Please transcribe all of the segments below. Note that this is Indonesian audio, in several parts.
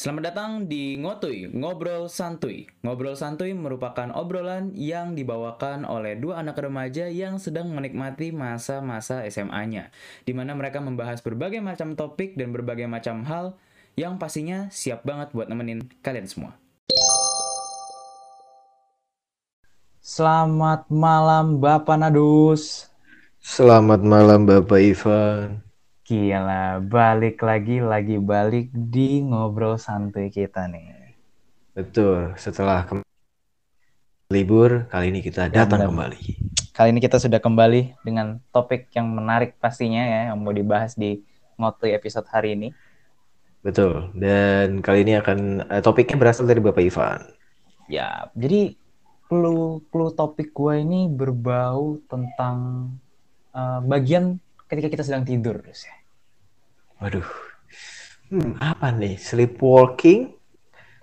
Selamat datang di Ngotuy, Ngobrol Santuy. Ngobrol Santuy merupakan obrolan yang dibawakan oleh dua anak remaja yang sedang menikmati masa-masa SMA-nya, di mana mereka membahas berbagai macam topik dan berbagai macam hal yang pastinya siap banget buat nemenin kalian semua. Selamat malam Bapak Nadus. Selamat malam Bapak Ivan. Gila, balik lagi, lagi balik di ngobrol santuy kita nih. Betul, setelah ke libur, kali ini kita datang benar. kembali. Kali ini kita sudah kembali dengan topik yang menarik pastinya ya, yang mau dibahas di ngotuy episode hari ini. Betul, dan kali ini akan eh, topiknya berasal dari Bapak Ivan. Ya, jadi clue, clue topik gue ini berbau tentang uh, bagian ketika kita sedang tidur. Ya. Waduh, hmm, apa nih? Sleepwalking?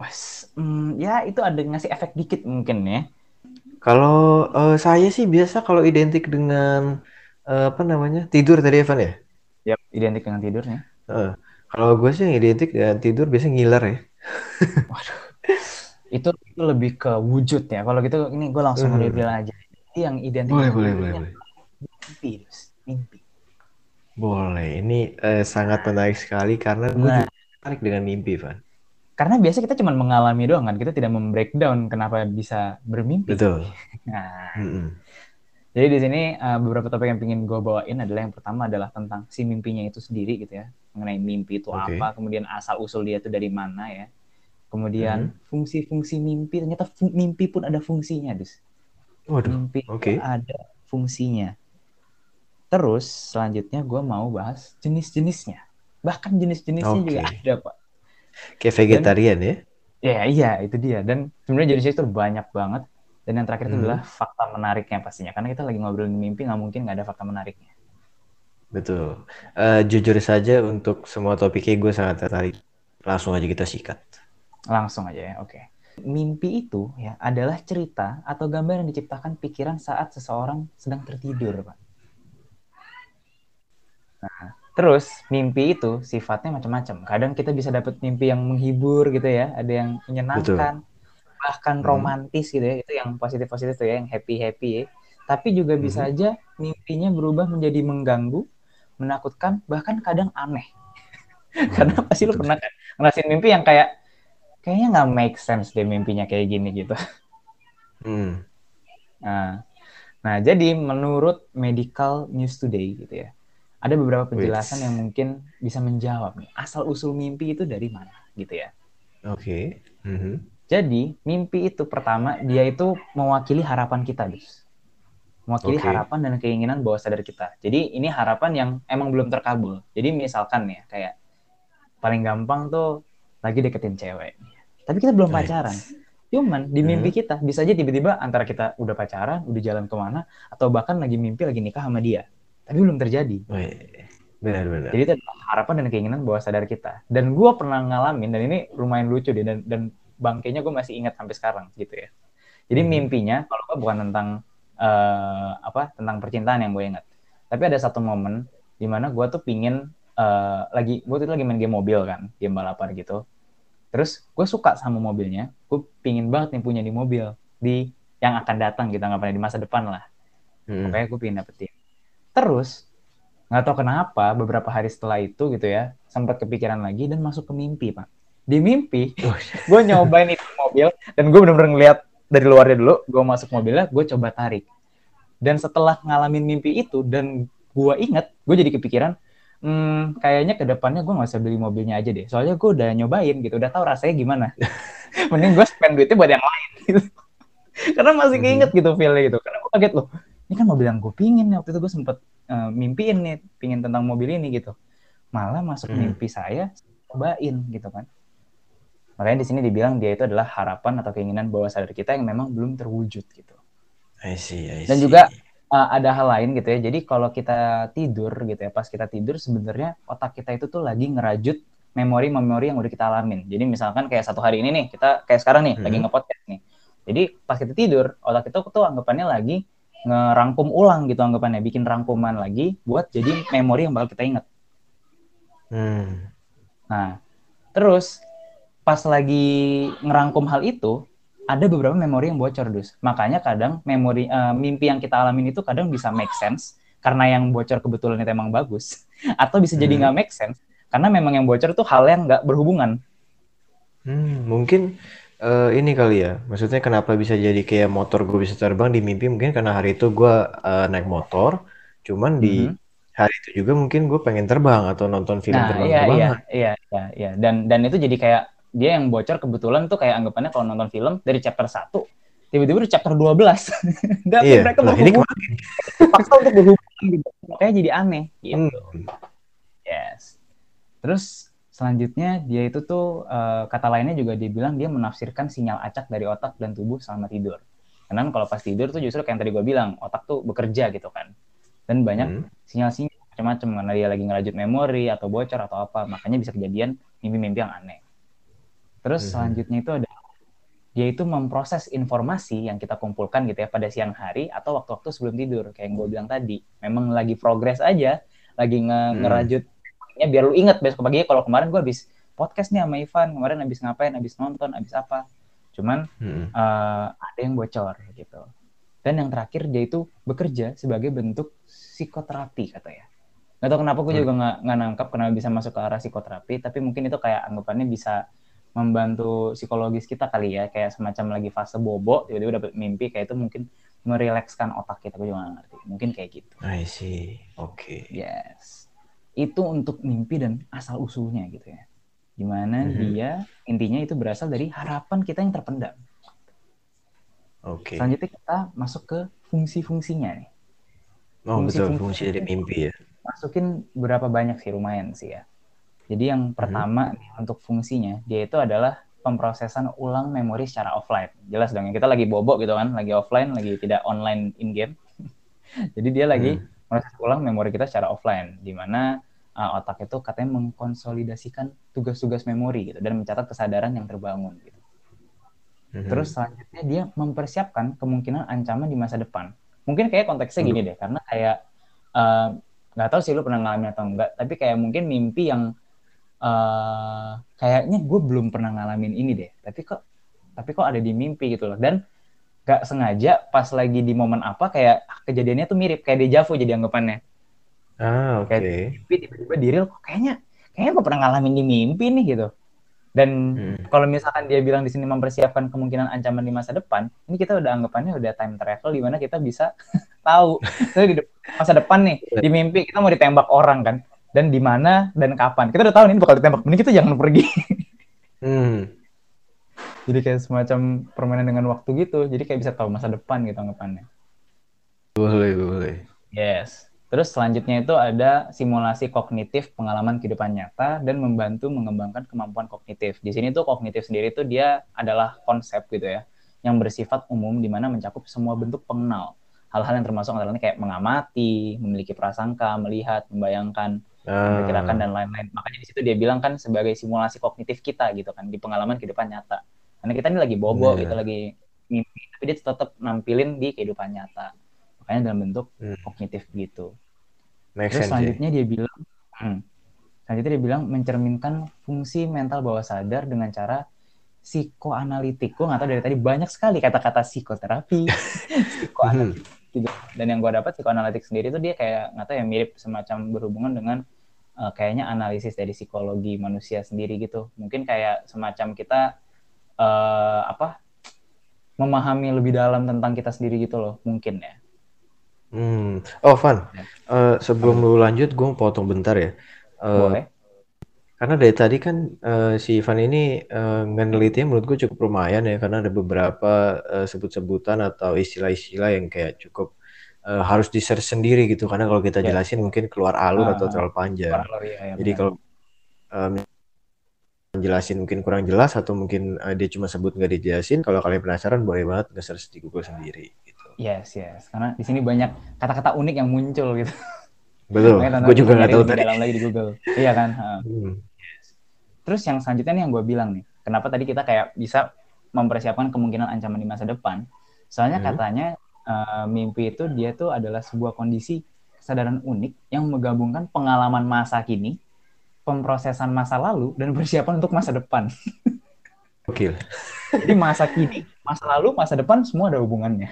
Was, hmm, ya itu ada ngasih efek dikit mungkin ya. Kalau eh, saya sih biasa kalau identik dengan eh, apa namanya tidur tadi Evan ya. Yap, identik dengan tidurnya. Eh, kalau gue sih yang identik dengan tidur biasanya ngiler ya. Waduh, itu, itu lebih ke wujud ya. Kalau gitu ini gue langsung Hmm. reveal aja. Ini yang identik Boleh, dengan boleh, tidurnya boleh, mimpi, mimpi. Boleh, ini eh, sangat menarik sekali karena gue Nah. juga tertarik dengan mimpi, Van. Karena biasa kita cuma mengalami doang kan, kita tidak membreakdown kenapa bisa bermimpi. Betul. Nah, Mm-mm. jadi di sini uh, beberapa topik yang ingin gue bawain adalah yang pertama adalah tentang si mimpinya itu sendiri gitu ya, mengenai mimpi itu Oke. apa, kemudian asal usul dia itu dari mana ya, kemudian Hmm. fungsi-fungsi mimpi ternyata mimpi pun ada fungsinya, dus. Waduh, Mimpi oke. itu ada fungsinya. Terus selanjutnya gue mau bahas jenis-jenisnya, bahkan jenis-jenisnya juga Oke. ada pak. kayak vegetarian ya? Ya iya itu dia dan sebenarnya jenisnya itu banyak banget dan yang terakhir itu Hmm. adalah fakta menariknya pastinya karena kita lagi ngobrolin mimpi nggak mungkin nggak ada fakta menariknya. Betul. Eh, jujur saja untuk semua topiknya gue sangat tertarik. Langsung aja kita sikat. Langsung aja ya oke. Mimpi itu ya adalah cerita atau gambar yang diciptakan pikiran saat seseorang sedang tertidur pak. Nah terus mimpi itu sifatnya macam-macam. Kadang kita bisa dapat mimpi yang menghibur gitu ya, ada yang menyenangkan, bahkan Hmm. romantis gitu ya, itu yang positif-positif tuh ya, yang happy-happy ya. Tapi juga bisa Mhm. aja mimpinya berubah menjadi mengganggu, menakutkan, bahkan kadang aneh. Karena pasti lu betul. pernah kan ngerasain mimpi yang kayak kayaknya nggak make sense deh mimpinya kayak gini gitu. Hmm. Nah, nah jadi menurut Medical News Today gitu ya, ada beberapa penjelasan Wits. yang mungkin bisa menjawab nih asal usul mimpi itu dari mana gitu ya. Oke. Mhm. Jadi mimpi itu pertama dia itu mewakili harapan kita, dus. Mewakili Oke. harapan dan keinginan bawah sadar kita. Jadi ini harapan yang emang belum terkabul. Jadi misalkan ya kayak paling gampang tuh lagi deketin cewek. Tapi kita belum pacaran. Cuman di Hmm. mimpi kita bisa aja tiba-tiba antara kita udah pacaran, udah jalan ke mana, atau bahkan lagi mimpi lagi nikah sama dia. Tapi belum terjadi. Benar-benar. Jadi itu adalah harapan dan keinginan bawah sadar kita. Dan gue pernah ngalamin dan ini lumayan lucu deh dan dan bangkainya gue masih ingat sampai sekarang gitu ya. Jadi Mhm. mimpinya kalau gue bukan tentang eh, apa tentang percintaan yang gue ingat. Tapi ada satu momen di mana gue tuh pingin eh, lagi gue tuh lagi main game mobil kan, game balapan gitu. Terus gue suka sama mobilnya, gue pingin banget nih punya di mobil di yang akan datang gitu anggapannya di masa depan lah. Hmm. Makanya gue pengen dapetin. Terus nggak tahu kenapa beberapa hari setelah itu gitu ya sempat kepikiran lagi dan masuk ke mimpi pak. Di mimpi gue nyobain itu mobil dan gue bener-bener ngeliat dari luarnya dulu. Gue masuk mobilnya, gue coba tarik. Dan setelah ngalamin mimpi itu dan gue inget, gue jadi kepikiran, hmm, kayaknya ke depannya gue nggak usah beli mobilnya aja deh. Soalnya gue udah nyobain gitu, udah tahu rasanya gimana. Mending gue spend duitnya buat yang lain. Gitu. Karena masih Mhm. keinget gitu feelnya gitu. Karena gue kaget loh, ini kan mobil yang gue pingin nih. Waktu itu gue sempet eh, mimpiin nih, pingin tentang mobil ini gitu. Malah masuk Hmm. mimpi saya, cobain gitu kan. Makanya di sini dibilang dia itu adalah harapan atau keinginan bawah sadar kita yang memang belum terwujud gitu. I see, I Dan see. juga uh, ada hal lain gitu ya. Jadi kalau kita tidur gitu ya, pas kita tidur sebenarnya otak kita itu tuh lagi ngerajut memori-memori yang udah kita alamin. Jadi misalkan kayak satu hari ini nih, kita kayak sekarang nih Mhm. lagi nge-podcast nih. Jadi pas kita tidur, otak kita tuh anggapannya lagi ngerangkum ulang gitu anggapannya, bikin rangkuman lagi buat jadi memori yang bakal kita ingat. Hmm. Nah, terus pas lagi ngerangkum hal itu, ada beberapa memori yang bocor, Dus. Makanya kadang memori uh, mimpi yang kita alamin itu kadang bisa make sense karena yang bocor kebetulan itu emang bagus, atau bisa jadi hmm. nggak hmm. make sense karena memang yang bocor itu hal yang nggak berhubungan. Hmm, mungkin uh, ini kali ya, maksudnya kenapa bisa jadi kayak motor gue bisa terbang di mimpi? Mungkin karena hari itu gue uh, naik motor, cuman di hmm hari itu juga mungkin gue pengen terbang atau nonton film nah, terbang iya, iya, iya, iya, iya, dan dan itu jadi kayak dia yang bocor kebetulan tuh kayak anggapannya kalau nonton film dari chapter 1 tiba-tiba di chapter 12 dan iya. mereka nah, ini paksa untuk berhubungan gitu. Makanya jadi aneh gitu. Hmm. yes. Terus selanjutnya dia itu tuh uh, kata lainnya juga dia bilang dia menafsirkan sinyal acak dari otak dan tubuh selama tidur karena kalau pas tidur tuh justru kayak yang tadi gue bilang otak tuh bekerja gitu kan dan banyak hmm. sinyal-sinyal macam-macam karena dia lagi ngerajut memori atau bocor atau apa makanya bisa kejadian mimpi-mimpi yang aneh terus hmm. selanjutnya itu ada dia itu memproses informasi yang kita kumpulkan gitu ya pada siang hari atau waktu-waktu sebelum tidur kayak yang gue bilang tadi memang lagi progres aja lagi nge hmm. Ya biar lu inget besok pagi kalau kemarin gue habis podcast nih sama Ivan. Kemarin habis ngapain habis nonton habis apa. Cuman hmm. uh, ada yang bocor gitu. Dan yang terakhir dia itu bekerja sebagai bentuk psikoterapi kata ya. Nggak tahu kenapa gue hmm. juga nggak nggak nangkap kenapa bisa masuk ke arah psikoterapi tapi mungkin itu kayak anggapannya bisa membantu psikologis kita kali ya. Kayak semacam lagi fase bobo tiba-tiba dapat mimpi kayak itu mungkin merilekskan otak kita gue juga gak ngerti. Mungkin kayak gitu. I see. Oke. Okay. yes itu untuk mimpi dan asal usulnya gitu ya di mana mm -hmm. dia intinya itu berasal dari harapan kita yang terpendam Oke. Okay. Selanjutnya kita masuk ke fungsi-fungsinya nih. Oh fungsi betul, fungsi dari mimpi ya. Masukin berapa banyak sih, lumayan sih ya. Jadi yang mhm. pertama hmm. nih, untuk fungsinya, dia itu adalah pemrosesan ulang memori secara offline. Jelas dong, ya, kita lagi bobo gitu kan, lagi offline, lagi tidak online in-game. Jadi dia lagi hmm. proses ulang memori kita secara offline, di mana uh, otak itu katanya mengkonsolidasikan tugas-tugas memori gitu, dan mencatat kesadaran yang terbangun gitu. Mm-hmm. Terus selanjutnya dia mempersiapkan kemungkinan ancaman di masa depan. Mungkin kayak konteksnya gini deh, karena kayak eh, nggak uh, tahu sih lu pernah ngalamin atau enggak, tapi kayak mungkin mimpi yang uh, kayaknya gue belum pernah ngalamin ini deh, tapi kok tapi kok ada di mimpi gitu loh. Dan gak sengaja pas lagi di momen apa kayak kejadiannya tuh mirip kayak dejavu jadi anggapannya. Ah, oke. Okay. Kayak tiba-tiba di real kok kayaknya kayaknya gue pernah ngalamin di mimpi nih gitu. Dan hmm. kalau misalkan dia bilang di sini mempersiapkan kemungkinan ancaman di masa depan, ini kita udah anggapannya udah time travel di mana kita bisa tahu di masa depan nih di mimpi kita mau ditembak orang kan dan di mana dan kapan. Kita udah tahu ini bakal ditembak. Ini kita jangan pergi. hmm. Jadi kayak semacam permainan dengan waktu gitu. Jadi kayak bisa tahu masa depan gitu anggapannya. Boleh, boleh. Yes. Terus selanjutnya itu ada simulasi kognitif pengalaman kehidupan nyata dan membantu mengembangkan kemampuan kognitif. Di sini tuh kognitif sendiri tuh dia adalah konsep gitu ya, yang bersifat umum di mana mencakup semua bentuk pengenal. Hal-hal yang termasuk adalah kayak mengamati, memiliki prasangka, melihat, membayangkan, uh. memperkirakan dan lain-lain. Makanya di situ dia bilang kan sebagai simulasi kognitif kita gitu kan di pengalaman kehidupan nyata. Karena kita ini lagi bobo yeah. gitu, lagi mimpi, tapi dia tetap nampilin di kehidupan nyata makanya dalam bentuk hmm. kognitif gitu. Make Terus selanjutnya dia bilang, hmm, selanjutnya dia bilang mencerminkan fungsi mental bawah sadar dengan cara psikoanalitik. Gue nggak tahu dari tadi banyak sekali kata-kata psikoterapi, psikoanalitik. Hmm. Dan yang gue dapat psikoanalitik sendiri itu dia kayak nggak tahu ya mirip semacam berhubungan dengan uh, kayaknya analisis dari psikologi manusia sendiri gitu. Mungkin kayak semacam kita uh, apa memahami lebih dalam tentang kita sendiri gitu loh, mungkin ya. Hmm. Oh, Van, ya. uh, sebelum lu lanjut, gue mau potong bentar ya. Uh, Boleh. Karena dari tadi kan uh, si Ivan ini uh, ngenelitinya menurut gue cukup lumayan ya, karena ada beberapa uh, sebut-sebutan atau istilah-istilah yang kayak cukup uh, harus di search sendiri gitu. Karena kalau kita ya. jelasin mungkin keluar alur uh, atau terlalu panjang. Alur, ya, ya, Jadi kalau um, jelasin mungkin kurang jelas atau mungkin uh, dia cuma sebut nggak dijelasin, kalau kalian penasaran boleh banget nge-search di Google sendiri. Yes, yes. Karena di sini banyak kata-kata unik yang muncul gitu. Betul. Gue juga nggak tahu tadi. Dalam lagi di Google. iya kan. Hmm. Terus yang selanjutnya nih yang gue bilang nih, kenapa tadi kita kayak bisa mempersiapkan kemungkinan ancaman di masa depan? Soalnya hmm. katanya uh, mimpi itu dia tuh adalah sebuah kondisi kesadaran unik yang menggabungkan pengalaman masa kini, pemrosesan masa lalu, dan persiapan untuk masa depan. Oke. Jadi masa kini, masa lalu, masa depan semua ada hubungannya.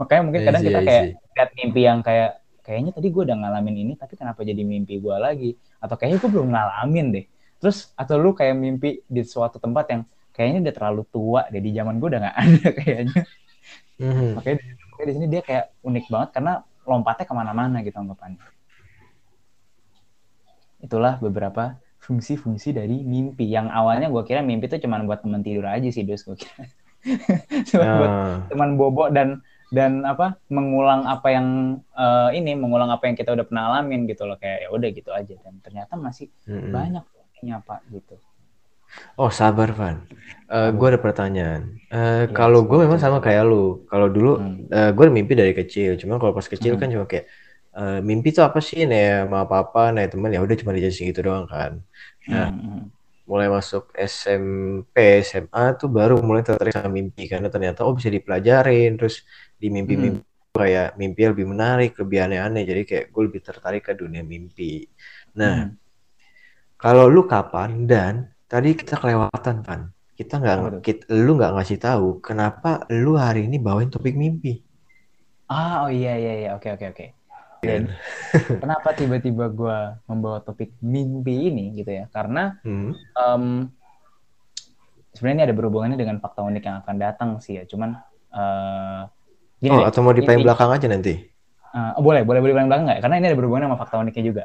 Makanya mungkin kadang kita kayak lihat mimpi yang kayak kayaknya tadi gue udah ngalamin ini, tapi kenapa jadi mimpi gue lagi? Atau kayaknya gue belum ngalamin deh. Terus atau lu kayak mimpi di suatu tempat yang kayaknya udah terlalu tua deh di zaman gue udah nggak ada kayaknya. Mm-hmm. Makanya, makanya di sini dia kayak unik banget karena lompatnya ke mana-mana gitu anggapannya. Itulah beberapa fungsi-fungsi dari mimpi. Yang awalnya gue kira mimpi itu cuma buat temen tidur aja sih, dus gue kira. cuma uh. buat ah. teman bobo dan dan apa mengulang apa yang uh, ini mengulang apa yang kita udah pernah alamin gitu loh kayak ya udah gitu aja dan ternyata masih mm-hmm. banyak pak gitu. Oh sabar Van, uh, eh, gue ada pertanyaan. Uh, ya, kalau gue memang sama kayak lu. Kalau dulu hmm. uh, gue mimpi dari kecil, cuman kalau pas kecil hmm. kan cuma kayak uh, mimpi itu apa sih nih sama apa apa, nah teman ya udah cuma dijelasin gitu doang kan. Nah, hmm, hmm. Mulai masuk SMP, SMA tuh baru mulai tertarik sama mimpi karena ternyata oh bisa dipelajarin, terus di mimpi-mimpi hmm. kayak mimpi lebih menarik, lebih aneh-aneh. Jadi kayak gue lebih tertarik ke dunia mimpi. Nah, hmm. kalau lu kapan dan tadi kita kelewatan kan? Kita nggak, lu nggak ngasih tahu kenapa lu hari ini bawain topik mimpi. Ah, oh iya iya iya, oke oke oke. Dan kenapa tiba-tiba gue membawa topik mimpi ini gitu ya? Karena hmm. um, sebenarnya ini ada berhubungannya dengan fakta unik yang akan datang sih ya. Cuman uh, gini oh, deh, atau mau di paling belakang aja nanti? Uh, oh, boleh, boleh boleh paling belakang nggak? Karena ini ada berhubungan sama fakta uniknya juga.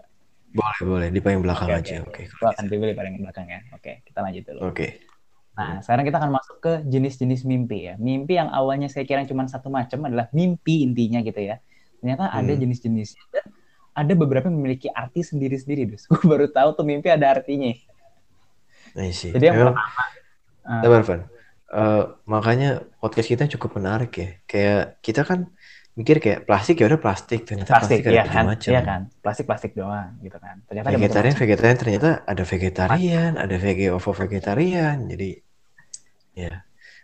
Boleh, boleh di paling belakang okay, aja. Oke. Okay. Okay. Akan pilih paling belakang ya. Oke, okay, kita lanjut dulu. Oke. Okay. Nah, sekarang kita akan masuk ke jenis-jenis mimpi ya. Mimpi yang awalnya saya kira cuma satu macam adalah mimpi intinya gitu ya ternyata ada hmm. jenis-jenisnya dan ada beberapa yang memiliki arti sendiri-sendiri dus gue baru tahu tuh mimpi ada artinya. Jadi yang Memang, pertama uh, uh, makanya podcast kita cukup menarik ya. Kayak kita kan mikir kayak plastik ya udah plastik. Ternyata plastik, plastik iya ada kan, macam iya kan? Plastik plastik doang gitu kan. Ternyata vegetarian ada vegetarian ternyata ada vegetarian ada vege ovo vegetarian jadi ya.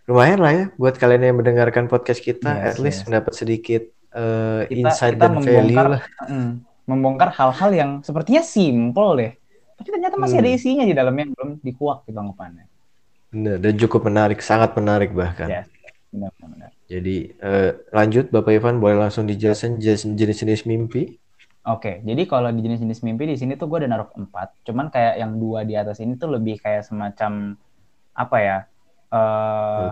Lumayan lah ya buat kalian yang mendengarkan podcast kita yes, at least yes. mendapat sedikit uh, kita, insight kita dan value lah. Mm, membongkar hal-hal yang sepertinya simple deh. Tapi ternyata masih hmm. ada isinya di dalamnya yang belum dikuak di anggapannya. Benar, dan cukup menarik, sangat menarik bahkan. Ya, benar, benar. Jadi uh, lanjut Bapak Ivan boleh langsung dijelasin jenis-jenis mimpi. Oke, jadi kalau di jenis-jenis mimpi di sini tuh gue ada naruh empat. Cuman kayak yang dua di atas ini tuh lebih kayak semacam apa ya? Uh,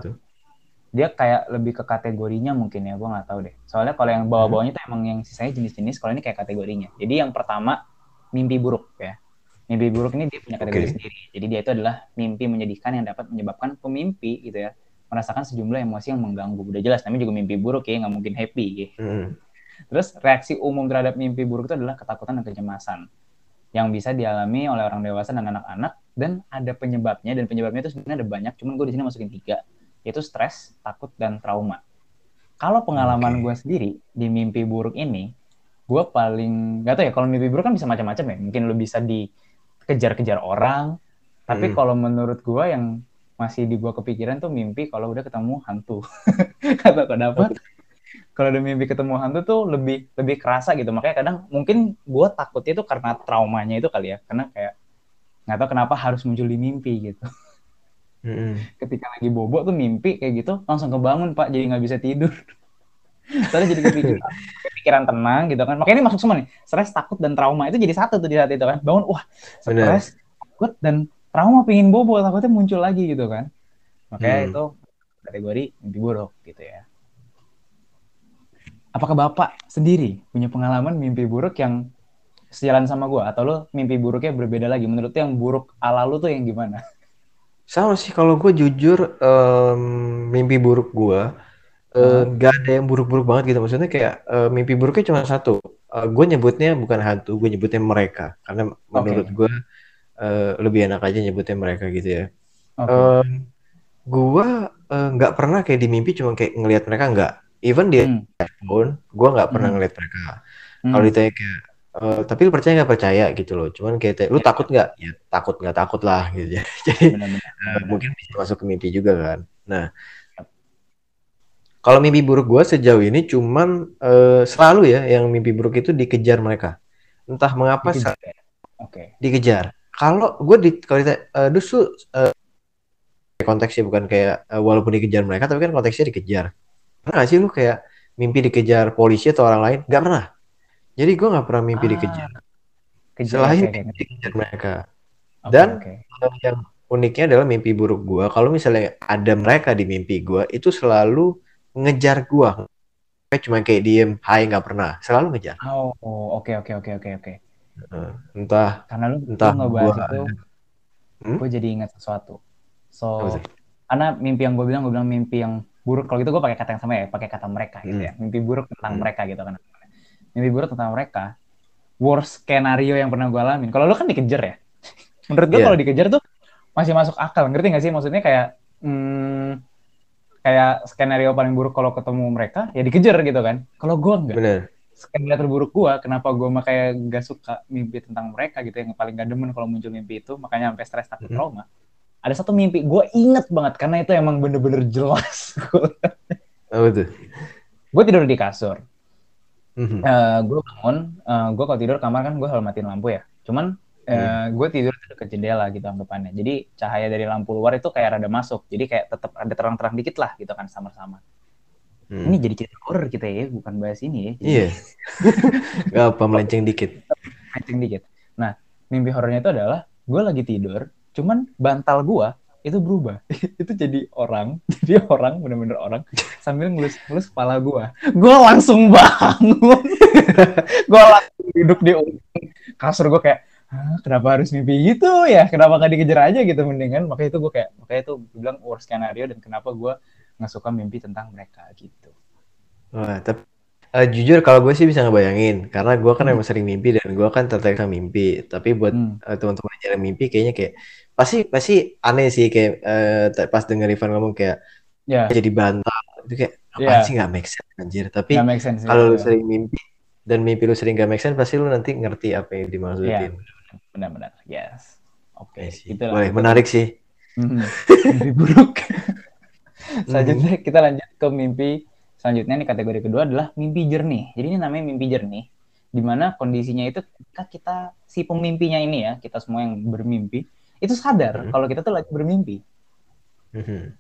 dia kayak lebih ke kategorinya mungkin ya gue nggak tahu deh. Soalnya kalau yang bawah-bawahnya tuh emang yang sisanya jenis-jenis kalau ini kayak kategorinya. Jadi yang pertama mimpi buruk ya. Mimpi buruk ini dia punya kategori okay. sendiri. Jadi dia itu adalah mimpi menyedihkan yang dapat menyebabkan pemimpi gitu ya. Merasakan sejumlah emosi yang mengganggu. Udah jelas namanya juga mimpi buruk ya nggak mungkin happy ya. Mm. terus reaksi umum terhadap mimpi buruk itu adalah ketakutan dan kecemasan yang bisa dialami oleh orang dewasa dan anak-anak. Dan ada penyebabnya dan penyebabnya itu sebenarnya ada banyak. Cuman gue di sini masukin tiga yaitu stres, takut, dan trauma. Kalau pengalaman okay. gue sendiri di mimpi buruk ini, gue paling gak tau ya kalau mimpi buruk kan bisa macam-macam ya. Mungkin lo bisa dikejar-kejar orang, tapi hmm. kalau menurut gue yang masih di gue kepikiran tuh mimpi kalau udah ketemu hantu. Kata kenapa? Kalau udah mimpi ketemu hantu tuh lebih lebih kerasa gitu. Makanya kadang mungkin gue takutnya itu karena traumanya itu kali ya. Karena kayak nggak tahu kenapa harus muncul di mimpi gitu. Mm-hmm. Ketika lagi bobo tuh mimpi kayak gitu, langsung kebangun pak, jadi nggak bisa tidur. Soalnya jadi kepikiran, kepikiran tenang gitu kan. Makanya ini masuk semua nih, stres, takut, dan trauma itu jadi satu tuh di saat itu kan. Bangun, wah stres, takut, dan trauma pingin bobo, takutnya muncul lagi gitu kan. Makanya hmm. itu kategori mimpi buruk gitu ya. Apakah Bapak sendiri punya pengalaman mimpi buruk yang sejalan sama gue? Atau lo mimpi buruknya berbeda lagi? Menurut yang buruk ala lo tuh yang gimana? Sama sih kalau gue jujur um, mimpi buruk gue uh, gak ada yang buruk-buruk banget gitu maksudnya kayak uh, mimpi buruknya cuma satu uh, gue nyebutnya bukan hantu gue nyebutnya mereka karena menurut okay. gue uh, lebih enak aja nyebutnya mereka gitu ya okay. um, gue nggak uh, pernah kayak di mimpi cuma kayak ngelihat mereka nggak even di hmm. iPhone gue nggak pernah hmm. ngelihat mereka hmm. kalau ditanya kayak Uh, tapi lu percaya nggak percaya gitu loh. Cuman kayak lu ya. takut nggak? Ya takut nggak takut lah gitu ya. Jadi benar, benar, uh, mungkin bisa masuk ke mimpi juga kan. Nah kalau mimpi buruk gue sejauh ini cuman uh, selalu ya yang mimpi buruk itu dikejar mereka. Entah mengapa dikejar. Oke. Okay. dikejar. Kalau gue di kalau ditanya uh, uh, konteksnya bukan kayak uh, walaupun dikejar mereka tapi kan konteksnya dikejar. Pernah gak sih lu kayak mimpi dikejar polisi atau orang lain? Gak pernah jadi gue nggak pernah mimpi ah, dikejar. kejar, selain okay, mimpi dikejar mereka. Okay, dan okay. yang uniknya adalah mimpi buruk gue kalau misalnya ada mereka di mimpi gue itu selalu ngejar gue cuma kayak diem hai nggak pernah. Selalu ngejar. Oh oke oke oke oke oke. Entah karena lu entah lu ngebahas gua, itu hmm? gue jadi ingat sesuatu. So karena mimpi yang gue bilang gue bilang mimpi yang buruk. Kalau gitu gue pakai kata yang sama ya pakai kata mereka gitu ya. Hmm. mimpi buruk tentang hmm. mereka gitu kan mimpi buruk tentang mereka worst skenario yang pernah gue alamin. Kalau lu kan dikejar ya? Menurut gue yeah. kalau dikejar tuh masih masuk akal ngerti gak sih? Maksudnya kayak hmm, kayak skenario paling buruk kalau ketemu mereka ya dikejar gitu kan? Kalau gue enggak Bener. skenario terburuk gue kenapa gue mah kayak gak suka mimpi tentang mereka gitu yang paling gak demen kalau muncul mimpi itu makanya sampai stres takut mm -hmm. trauma. Ada satu mimpi gue inget banget karena itu emang bener-bener jelas. Apa tuh? Gue tidur di kasur uh, eh, gue bangun uh, eh, gue kalau tidur kamar kan gue selalu matiin lampu ya cuman Uh, hmm. gue tidur ke jendela gitu anggapannya. Jadi cahaya dari lampu luar itu kayak rada masuk. Jadi kayak tetap ada terang-terang dikit lah gitu kan sama-sama. Hmm. Ini jadi cerita horror kita ya, bukan bahas ini ya. Iya. Gak apa melenceng dikit. Melenceng dikit. Nah, mimpi horornya itu adalah gue lagi tidur, cuman bantal gue itu berubah. itu jadi orang, jadi orang bener-bener orang sambil ngelus-ngelus kepala gue. Gue langsung bangun. gue langsung duduk di kasur gue kayak kenapa harus mimpi gitu ya kenapa gak dikejar aja gitu mendingan makanya itu gue kayak makanya itu gue bilang worst scenario dan kenapa gue nggak suka mimpi tentang mereka gitu Wah, tapi uh, jujur kalau gue sih bisa ngebayangin karena gue kan hmm. emang sering mimpi dan gue kan tertarik sama mimpi tapi buat hmm. uh, teman-teman yang mimpi kayaknya kayak pasti pasti aneh sih kayak uh, pas denger Ivan ngomong kayak yeah. jadi bantal. Itu kayak apa yeah. sih nggak make sense anjir. Tapi kalau lu sering mimpi dan mimpi lu sering gak make sense pasti lu nanti ngerti apa yang dimaksudin. Yeah benar-benar yes. Oke okay. itu boleh menarik sih. Hmm, mimpi buruk. Selanjutnya kita lanjut ke mimpi selanjutnya. Nih kategori kedua adalah mimpi jernih. Jadi ini namanya mimpi jernih di mana kondisinya itu ketika kita si pemimpinya ini ya kita semua yang bermimpi itu sadar hmm. kalau kita tuh lagi bermimpi hmm.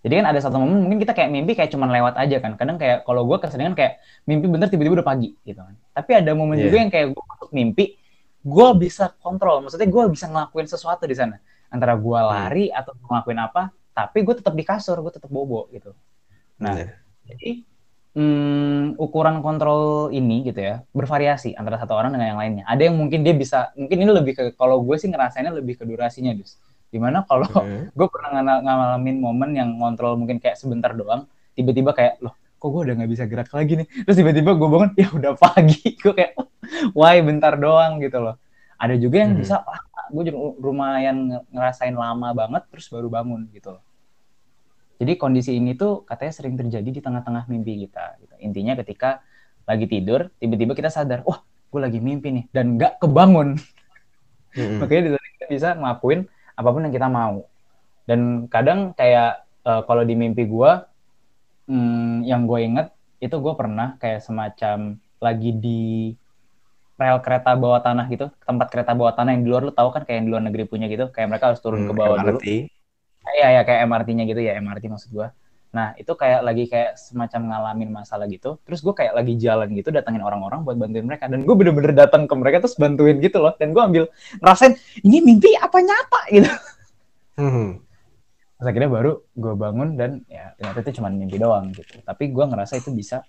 jadi kan ada satu momen mungkin kita kayak mimpi kayak cuman lewat aja kan kadang kayak kalau gue keseringan kayak mimpi bener tiba-tiba udah pagi gitu kan tapi ada momen yeah. juga yang kayak gue masuk mimpi gue bisa kontrol maksudnya gue bisa ngelakuin sesuatu di sana antara gue hmm. lari hmm. atau ngelakuin apa tapi gue tetap di kasur gue tetap bobo gitu nah yeah. jadi hmm, ukuran kontrol ini gitu ya bervariasi antara satu orang dengan yang lainnya. Ada yang mungkin dia bisa mungkin ini lebih ke kalau gue sih ngerasainnya lebih ke durasinya dus. Di mana kalau hmm. gue pernah ng ngalamin momen yang ngontrol mungkin kayak sebentar doang tiba-tiba kayak loh kok gue udah nggak bisa gerak lagi nih? Terus tiba-tiba gue bangun ya udah pagi. Gue kayak why? Bentar doang gitu loh. Ada juga yang hmm. bisa ah, gue lumayan ngerasain lama banget terus baru bangun gitu loh jadi kondisi ini tuh katanya sering terjadi di tengah-tengah mimpi kita gitu. intinya ketika lagi tidur tiba-tiba kita sadar wah gue lagi mimpi nih dan nggak kebangun hmm. makanya kita bisa ngelakuin apa pun yang kita mau dan kadang kayak uh, kalau di mimpi gue hmm, yang gue inget itu gue pernah kayak semacam lagi di rel kereta bawah tanah gitu tempat kereta bawah tanah yang di luar lu tahu kan kayak yang di luar negeri punya gitu kayak mereka harus turun hmm, ke bawah MRT. dulu iya ya kayak MRT-nya gitu ya MRT maksud gue nah itu kayak lagi kayak semacam ngalamin masalah gitu terus gue kayak lagi jalan gitu datengin orang-orang buat bantuin mereka dan gue bener-bener datang ke mereka terus bantuin gitu loh dan gue ambil ngerasain ini mimpi apa nyata gitu hmm. Terus akhirnya baru gue bangun dan ya ternyata itu cuma mimpi doang gitu. Tapi gue ngerasa itu bisa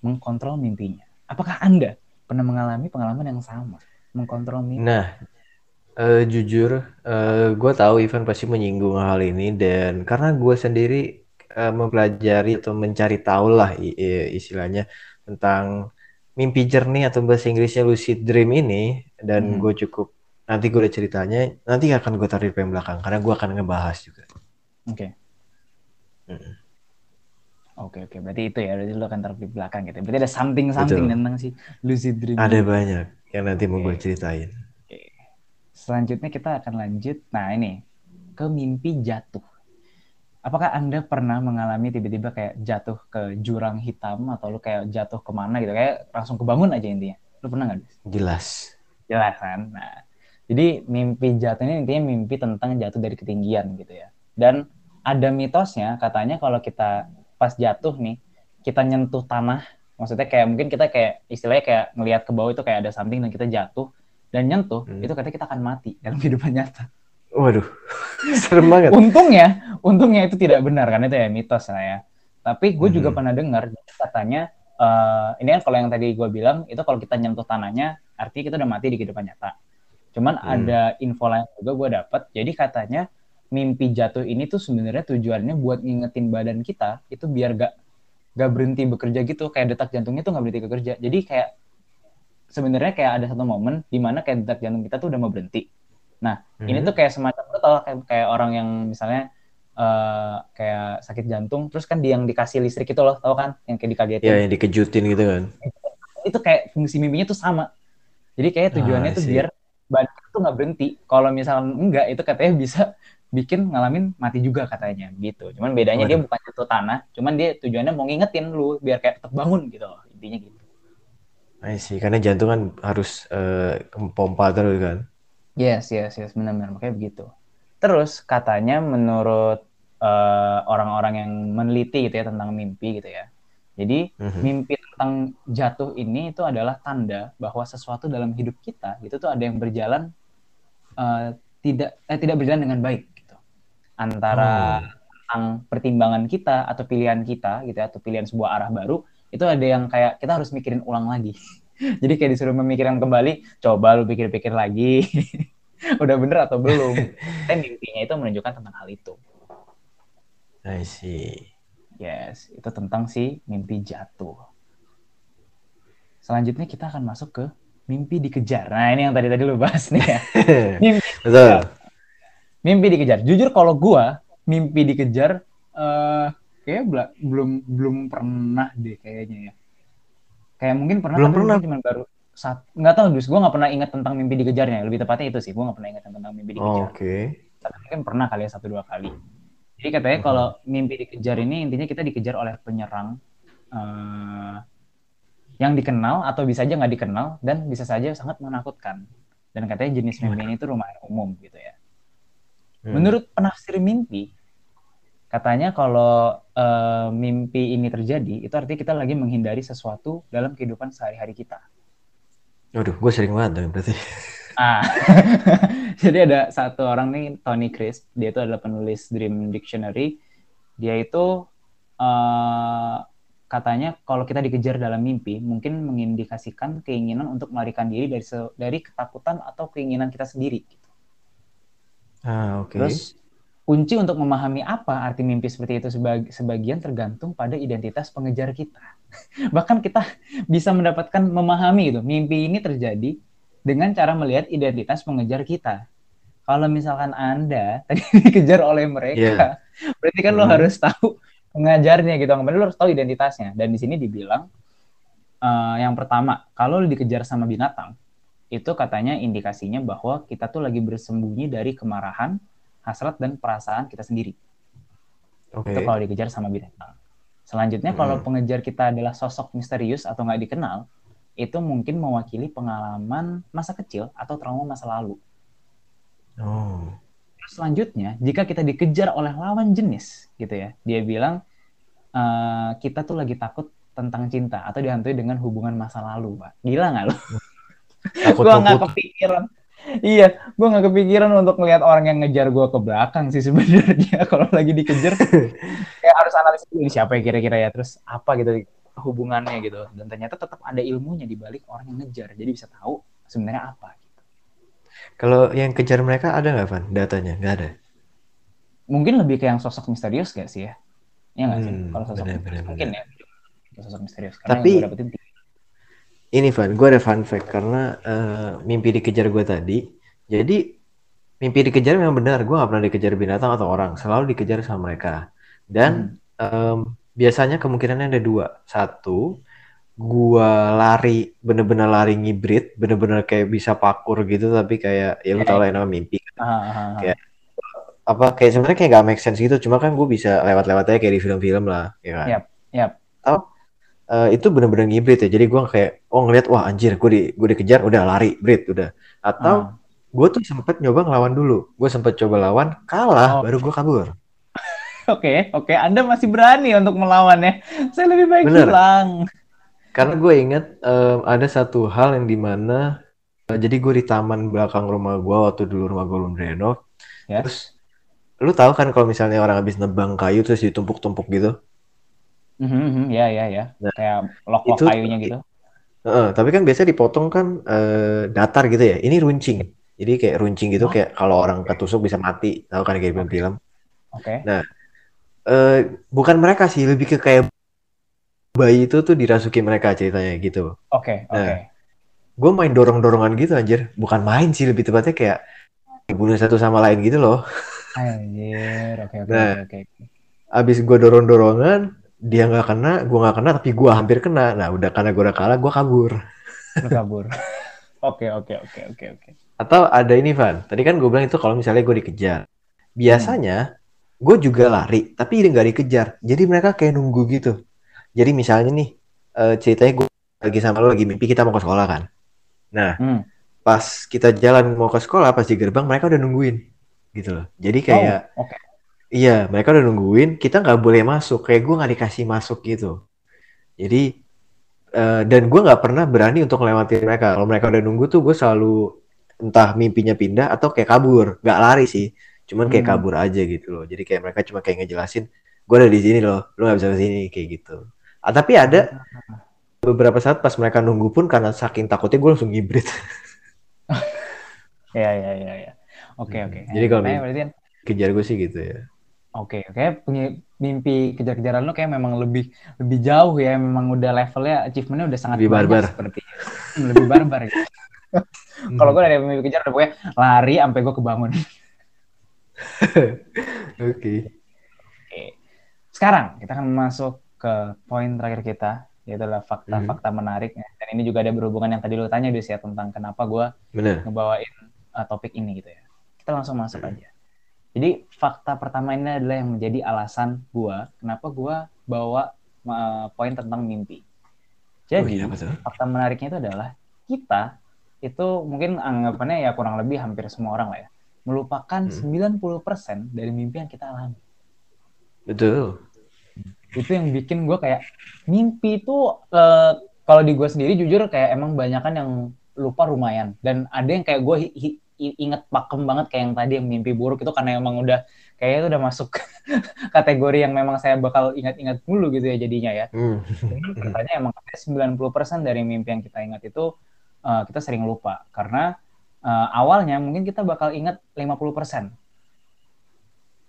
mengkontrol mimpinya. Apakah Anda pernah mengalami pengalaman yang sama? Mengkontrol mimpi? Nah, uh, jujur uh, gue tahu Ivan pasti menyinggung hal ini dan karena gue sendiri uh, mempelajari atau mencari tahu lah istilahnya tentang mimpi jernih atau bahasa Inggrisnya lucid dream ini dan hmm. gue cukup nanti gue udah ceritanya nanti akan gue tarik ke belakang karena gue akan ngebahas juga. Oke. Okay. Hmm. Oke oke, berarti itu ya, berarti lu akan taruh di belakang gitu. Berarti ada something something Betul. tentang si lucid dream. Ada banyak yang nanti okay. mau gue ceritain. Selanjutnya kita akan lanjut. Nah ini ke mimpi jatuh. Apakah anda pernah mengalami tiba-tiba kayak jatuh ke jurang hitam atau lu kayak jatuh ke mana gitu, kayak langsung kebangun aja intinya? Lu pernah nggak? Jelas. Jelas kan. Nah, jadi mimpi jatuh ini intinya mimpi tentang jatuh dari ketinggian gitu ya dan ada mitosnya katanya kalau kita pas jatuh nih kita nyentuh tanah maksudnya kayak mungkin kita kayak istilahnya kayak ngelihat ke bawah itu kayak ada something dan kita jatuh dan nyentuh hmm. itu katanya kita akan mati dalam kehidupan nyata waduh serem banget untungnya untungnya itu tidak benar kan itu ya mitos lah ya tapi gue hmm. juga pernah dengar katanya uh, ini kan kalau yang tadi gue bilang itu kalau kita nyentuh tanahnya artinya kita udah mati di kehidupan nyata cuman hmm. ada info lain juga gue dapat jadi katanya mimpi jatuh ini tuh sebenarnya tujuannya buat ngingetin badan kita itu biar gak gak berhenti bekerja gitu kayak detak jantungnya tuh gak berhenti bekerja jadi kayak sebenarnya kayak ada satu momen di mana kayak detak jantung kita tuh udah mau berhenti nah hmm. ini tuh kayak semacam lo tau kayak, kayak orang yang misalnya uh, kayak sakit jantung terus kan dia yang dikasih listrik itu loh tau kan yang kayak dikagetin ya yang dikejutin gitu kan itu kayak fungsi mimpinya tuh sama jadi kayak tujuannya ah, tuh biar badan itu nggak berhenti kalau misalnya enggak itu katanya bisa bikin ngalamin mati juga katanya gitu. Cuman bedanya Waduh. dia bukan jatuh tanah, cuman dia tujuannya mau ngingetin lu biar kayak tetap bangun gitu loh. Intinya gitu. I see, karena jantung kan harus uh, pompa terus kan. Yes, yes, yes, benar-benar makanya begitu. Terus katanya menurut eh, orang-orang uh, yang meneliti gitu ya tentang mimpi gitu ya. Jadi mm-hmm. mimpi tentang jatuh ini itu adalah tanda bahwa sesuatu dalam hidup kita gitu tuh ada yang berjalan uh, tidak eh, tidak berjalan dengan baik antara oh. pertimbangan kita atau pilihan kita gitu ya, atau pilihan sebuah arah baru itu ada yang kayak kita harus mikirin ulang lagi. Jadi kayak disuruh memikirkan kembali, coba lu pikir-pikir lagi. Udah bener atau belum? Dan mimpinya itu menunjukkan tentang hal itu. I see. Yes, itu tentang si mimpi jatuh. Selanjutnya kita akan masuk ke mimpi dikejar. Nah, ini yang tadi-tadi lu bahas nih ya. mimpi Betul mimpi dikejar jujur kalau gua mimpi dikejar uh, kayak belum belum pernah deh kayaknya ya. Kayak mungkin pernah belum pernah. cuma baru saat nggak tahu dus gue nggak pernah ingat tentang mimpi dikejarnya. Lebih tepatnya itu sih gue nggak pernah ingat tentang mimpi dikejar. Oke. Okay. tapi mungkin pernah kali ya satu dua kali. Jadi katanya uh -huh. kalau mimpi dikejar ini intinya kita dikejar oleh penyerang uh, yang dikenal atau bisa aja nggak dikenal dan bisa saja sangat menakutkan. Dan katanya jenis mimpi ini tuh lumayan umum gitu ya. Hmm. Menurut penafsir mimpi, katanya kalau uh, mimpi ini terjadi, itu artinya kita lagi menghindari sesuatu dalam kehidupan sehari-hari kita. Waduh, gue sering banget dong berarti. Ah, jadi ada satu orang nih, Tony Crisp, dia itu adalah penulis Dream Dictionary. Dia itu uh, katanya kalau kita dikejar dalam mimpi, mungkin mengindikasikan keinginan untuk melarikan diri dari dari ketakutan atau keinginan kita sendiri. Ah, oke. Okay. Terus kunci untuk memahami apa arti mimpi seperti itu sebag sebagian tergantung pada identitas pengejar kita. Bahkan kita bisa mendapatkan memahami itu mimpi ini terjadi dengan cara melihat identitas pengejar kita. Kalau misalkan Anda tadi dikejar oleh mereka, yeah. berarti kan mm. lo hmm. harus tahu pengajarnya gitu. Kemudian lo harus tahu identitasnya. Dan di sini dibilang uh, yang pertama, kalau lo dikejar sama binatang, itu katanya indikasinya bahwa kita tuh lagi bersembunyi dari kemarahan, hasrat dan perasaan kita sendiri. Okay. Itu kalau dikejar sama binatang. Selanjutnya kalau hmm. pengejar kita adalah sosok misterius atau nggak dikenal, itu mungkin mewakili pengalaman masa kecil atau trauma masa lalu. Oh. Selanjutnya, jika kita dikejar oleh lawan jenis, gitu ya, dia bilang uh, kita tuh lagi takut tentang cinta atau dihantui dengan hubungan masa lalu, pak. Gila nggak lo? gue nggak kepikiran iya gue nggak kepikiran untuk melihat orang yang ngejar gue ke belakang sih sebenarnya. Kalau lagi dikejar kayak harus analisis dulu siapa ya kira-kira ya terus apa gitu hubungannya gitu. Dan ternyata tetap ada ilmunya di balik orang yang ngejar. Jadi bisa tahu sebenarnya apa gitu. kalau yang kejar mereka ada nggak Van? Datanya nggak ada? Mungkin lebih ke yang sosok misterius gak sih ya? Iya nggak hmm, sih kalau sosok bener, bener, mungkin bener. ya sosok misterius. Karena tapi yang dapetin ini Van, gue ada fun fact karena uh, mimpi dikejar gue tadi. Jadi mimpi dikejar memang benar. Gue gak pernah dikejar binatang atau orang, selalu dikejar sama mereka. Dan hmm. um, biasanya kemungkinannya ada dua. Satu, gue lari bener-bener lari ngibrit, bener-bener kayak bisa pakur gitu, tapi kayak ya lu tau lah yang namanya mimpi. Kan. Kayak apa kayak sebenarnya kayak gak make sense gitu cuma kan gue bisa lewat-lewat aja kayak di film-film lah ya kan yep, yep. Oh, uh, itu bener-bener ngibrit ya. Jadi gue kayak oh ngeliat wah anjir gue di gue dikejar udah lari brit udah. Atau uh. Ah. gue tuh sempet nyoba ngelawan dulu. Gue sempet coba lawan kalah oh. baru gue kabur. Oke, oke. Anda masih berani untuk melawan ya. Saya lebih baik Bener. hilang. Karena gue inget em, ada satu hal yang di mana eh, jadi gue di taman belakang rumah gue waktu dulu rumah gue belum renov. Ya. Terus lu tahu kan kalau misalnya orang habis nebang kayu terus ditumpuk-tumpuk gitu. Mhm, mhm, ya, ya, ya. Nah, Kayak lok-lok itu- kayunya gitu. Heeh, tapi kan biasanya dipotong kan eh, datar gitu ya. Ini runcing. Jadi kayak runcing gitu Oh. kayak kalau orang ketusuk bisa mati. Tahu kan kayak film-film. Oke. Eh bukan mereka sih, lebih ke kayak bayi itu tuh dirasuki mereka ceritanya gitu. Oke, oke. Nah. Gue main dorong-dorongan gitu anjir. Bukan main sih, lebih tepatnya kayak bunuh satu sama lain gitu loh. Anjir, oke, oke, Nah. oke, oke. Abis gue dorong-dorongan, dia nggak kena, gue nggak kena, tapi gue hampir kena. Nah udah karena gue udah kalah, gue kabur. Lu kabur. Oke, oke, oke, oke, oke. Atau ada ini Van, tadi kan gue bilang itu kalau misalnya gue dikejar. Biasanya gue juga lari, tapi nggak dikejar. Jadi mereka kayak nunggu gitu. Jadi misalnya nih, eh, ceritanya gue lagi sama lo lagi mimpi kita mau ke sekolah kan. Nah, Hmm. pas kita jalan mau ke sekolah, pas di gerbang mereka udah nungguin. Gitu loh. Jadi kayak, Oh, oke. Iya mereka udah nungguin, kita nggak boleh masuk. Kayak gue nggak dikasih masuk gitu. Jadi, eh, dan gue nggak pernah berani untuk melewati mereka. Kalau mereka udah nunggu tuh gue selalu entah mimpinya pindah atau kayak kabur. Nggak lari sih, cuman kayak Hmm. kabur aja gitu loh. Jadi kayak mereka cuma kayak ngejelasin, gue ada di sini loh, lu nggak bisa ke sini kayak gitu. Ah, tapi ada beberapa saat pas mereka nunggu pun karena saking takutnya gue langsung ngibrit. Ya, ya, ya, ya. Oke, Hmm. oke. Jadi kalau berarti kan Kejar gue sih gitu ya. Oke, oke. Punya mimpi kejar-kejaran lu kayak memang lebih lebih jauh ya. Memang udah levelnya achievementnya udah sangat Lebih barbar. seperti Hmm, lebih barbar. gitu. Kalau gue dari mimpi kejar udah pokoknya lari sampai gue kebangun. Oke. Oke. Sekarang kita akan masuk ke poin terakhir kita, yaitu adalah fakta-fakta Hmm. menarik. ya. Dan ini juga ada berhubungan yang tadi lu tanya Dus ya tentang kenapa gue ngebawain uh, topik ini gitu ya. Kita langsung masuk Hmm. aja. Jadi fakta pertama ini adalah yang menjadi alasan gua kenapa gua bawa uh, poin tentang mimpi. Oh Jadi iya betul. fakta menariknya itu adalah kita itu mungkin anggapannya ya kurang lebih hampir semua orang lah ya melupakan Hmm. 90% dari mimpi yang kita alami. Betul. Itu yang bikin gue kayak mimpi itu eh, kalau di gue sendiri jujur kayak emang banyakan yang lupa lumayan dan ada yang kayak gue inget pakem banget kayak yang tadi yang mimpi buruk itu karena emang udah kayaknya itu udah masuk kategori yang memang saya bakal ingat-ingat dulu gitu ya jadinya ya. Hmm. Jadi katanya emang katanya 90% dari mimpi yang kita ingat itu uh, kita sering lupa karena uh, awalnya mungkin kita bakal ingat 50%.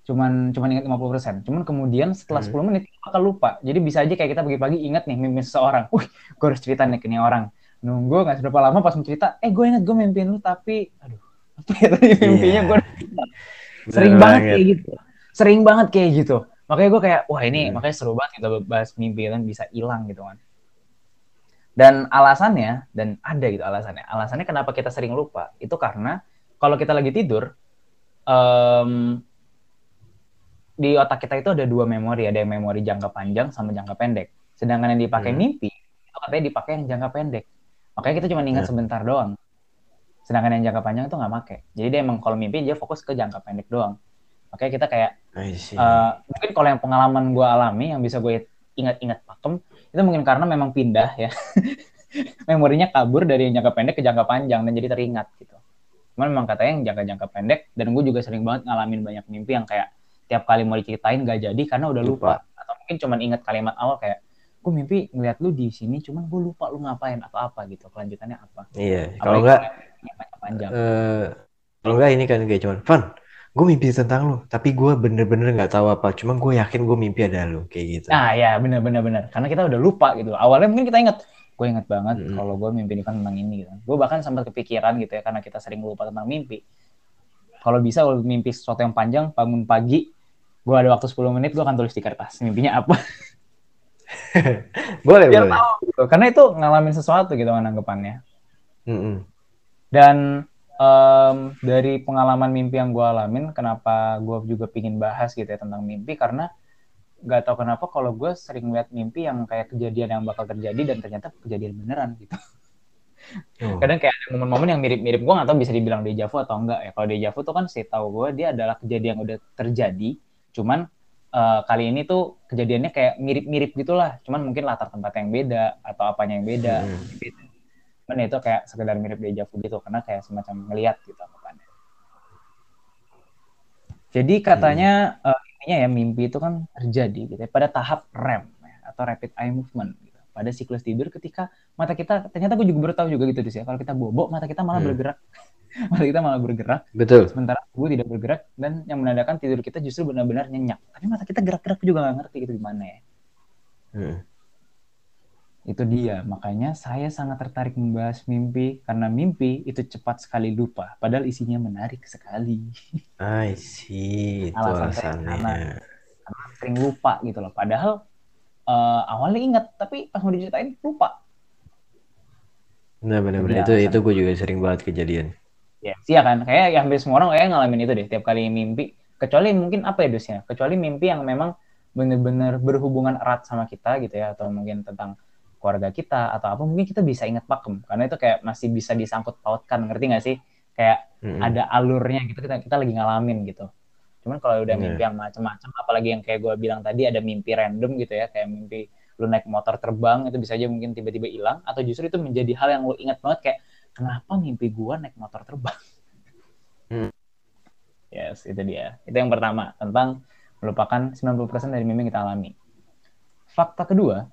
Cuman cuman ingat 50%. Cuman kemudian setelah Hmm. 10 menit kita bakal lupa. Jadi bisa aja kayak kita pagi-pagi ingat nih mimpi seseorang. Wih, gue harus cerita nih ke nih orang. Nunggu nggak seberapa lama pas mau cerita, eh gue ingat gue mimpiin lu tapi aduh apa ya tadi mimpinya Iya. gue sering Bener banget kayak gitu sering banget kayak gitu makanya gue kayak wah ini Hmm. makanya seru banget kita bahas mimpi kan bisa hilang gitu kan dan alasannya dan ada gitu alasannya alasannya kenapa kita sering lupa itu karena kalau kita lagi tidur em, di otak kita itu ada dua memori ada yang memori jangka panjang sama jangka pendek sedangkan yang dipakai Hmm. mimpi itu katanya dipakai yang jangka pendek makanya kita cuma ingat Ya. sebentar doang sedangkan yang jangka panjang itu nggak make. Jadi dia emang kalau mimpi dia fokus ke jangka pendek doang. Makanya kita kayak. Eh, mungkin kalau yang pengalaman gue alami yang bisa gue ingat-ingat pakem itu mungkin karena memang pindah ya. Memorinya kabur dari yang jangka pendek ke jangka panjang dan jadi teringat gitu. Cuman memang katanya yang jangka-jangka pendek dan gue juga sering banget ngalamin banyak mimpi yang kayak tiap kali mau diceritain gak jadi karena udah lupa, atau mungkin cuman ingat kalimat awal kayak gue mimpi ngeliat lu di sini cuman gue lupa lu ngapain atau apa gitu. Kelanjutannya apa? Iya, kalau enggak panjang eh kalau enggak ini kan kayak cuman Van, gue mimpi tentang lu, tapi gue bener-bener nggak tahu apa, cuma gue yakin gue mimpi ada lu kayak gitu. Nah ya benar benar karena kita udah lupa gitu. Awalnya mungkin kita ingat, gue ingat banget Mm-mm. kalau gue mimpi Ivan tentang ini gitu. Gue bahkan sempat kepikiran gitu ya karena kita sering lupa tentang mimpi. Kalau bisa kalau mimpi sesuatu yang panjang bangun pagi, gue ada waktu 10 menit gue akan tulis di kertas mimpinya apa. boleh Biar boleh. tahu gitu. Karena itu ngalamin sesuatu gitu kan anggapannya. Mm-mm. Dan em, dari pengalaman mimpi yang gue alamin, kenapa gue juga pingin bahas gitu ya tentang mimpi karena nggak tahu kenapa kalau gue sering lihat mimpi yang kayak kejadian yang bakal terjadi dan ternyata kejadian beneran gitu. Oh. Kadang kayak ada momen-momen yang mirip-mirip gue nggak tahu bisa dibilang deja vu atau enggak ya. Kalau deja vu tuh kan sih tahu gue dia adalah kejadian yang udah terjadi, cuman uh, kali ini tuh kejadiannya kayak mirip-mirip gitulah cuman mungkin latar tempat yang beda atau apanya yang beda hmm. gitu. Cuman itu kayak sekedar mirip deja vu gitu karena kayak semacam ngeliat gitu anggapannya jadi katanya hmm. uh, intinya ya mimpi itu kan terjadi gitu ya, pada tahap REM ya, atau rapid eye movement gitu. pada siklus tidur ketika mata kita ternyata gue juga baru tahu juga gitu ya kalau kita bobok mata kita malah hmm. bergerak malah kita malah bergerak. Betul. Sementara tubuh tidak bergerak dan yang menandakan tidur kita justru benar-benar nyenyak. Tapi mata kita gerak-gerak juga nggak ngerti itu gimana ya. Hmm. Itu dia. Makanya saya sangat tertarik membahas mimpi karena mimpi itu cepat sekali lupa. Padahal isinya menarik sekali. I see. Itu alasannya. Karena, karena sering lupa gitu loh. Padahal uh, awalnya ingat tapi pas mau diceritain lupa. Nah benar-benar itu itu gue juga sering banget kejadian. Ya, sih ya kan. Kayak ya, hampir semua orang kayak ngalamin itu deh tiap kali mimpi. Kecuali mungkin apa ya dosnya? Kecuali mimpi yang memang benar-benar berhubungan erat sama kita gitu ya atau mungkin tentang keluarga kita atau apa mungkin kita bisa ingat pakem karena itu kayak masih bisa disangkut pautkan ngerti nggak sih kayak mm-hmm. ada alurnya gitu kita kita lagi ngalamin gitu cuman kalau udah mimpi yang macam-macam apalagi yang kayak gue bilang tadi ada mimpi random gitu ya kayak mimpi lu naik motor terbang itu bisa aja mungkin tiba-tiba hilang atau justru itu menjadi hal yang lu ingat banget kayak kenapa mimpi gua naik motor terbang? Hmm. Yes, itu dia. Itu yang pertama, tentang melupakan 90% dari mimpi yang kita alami. Fakta kedua,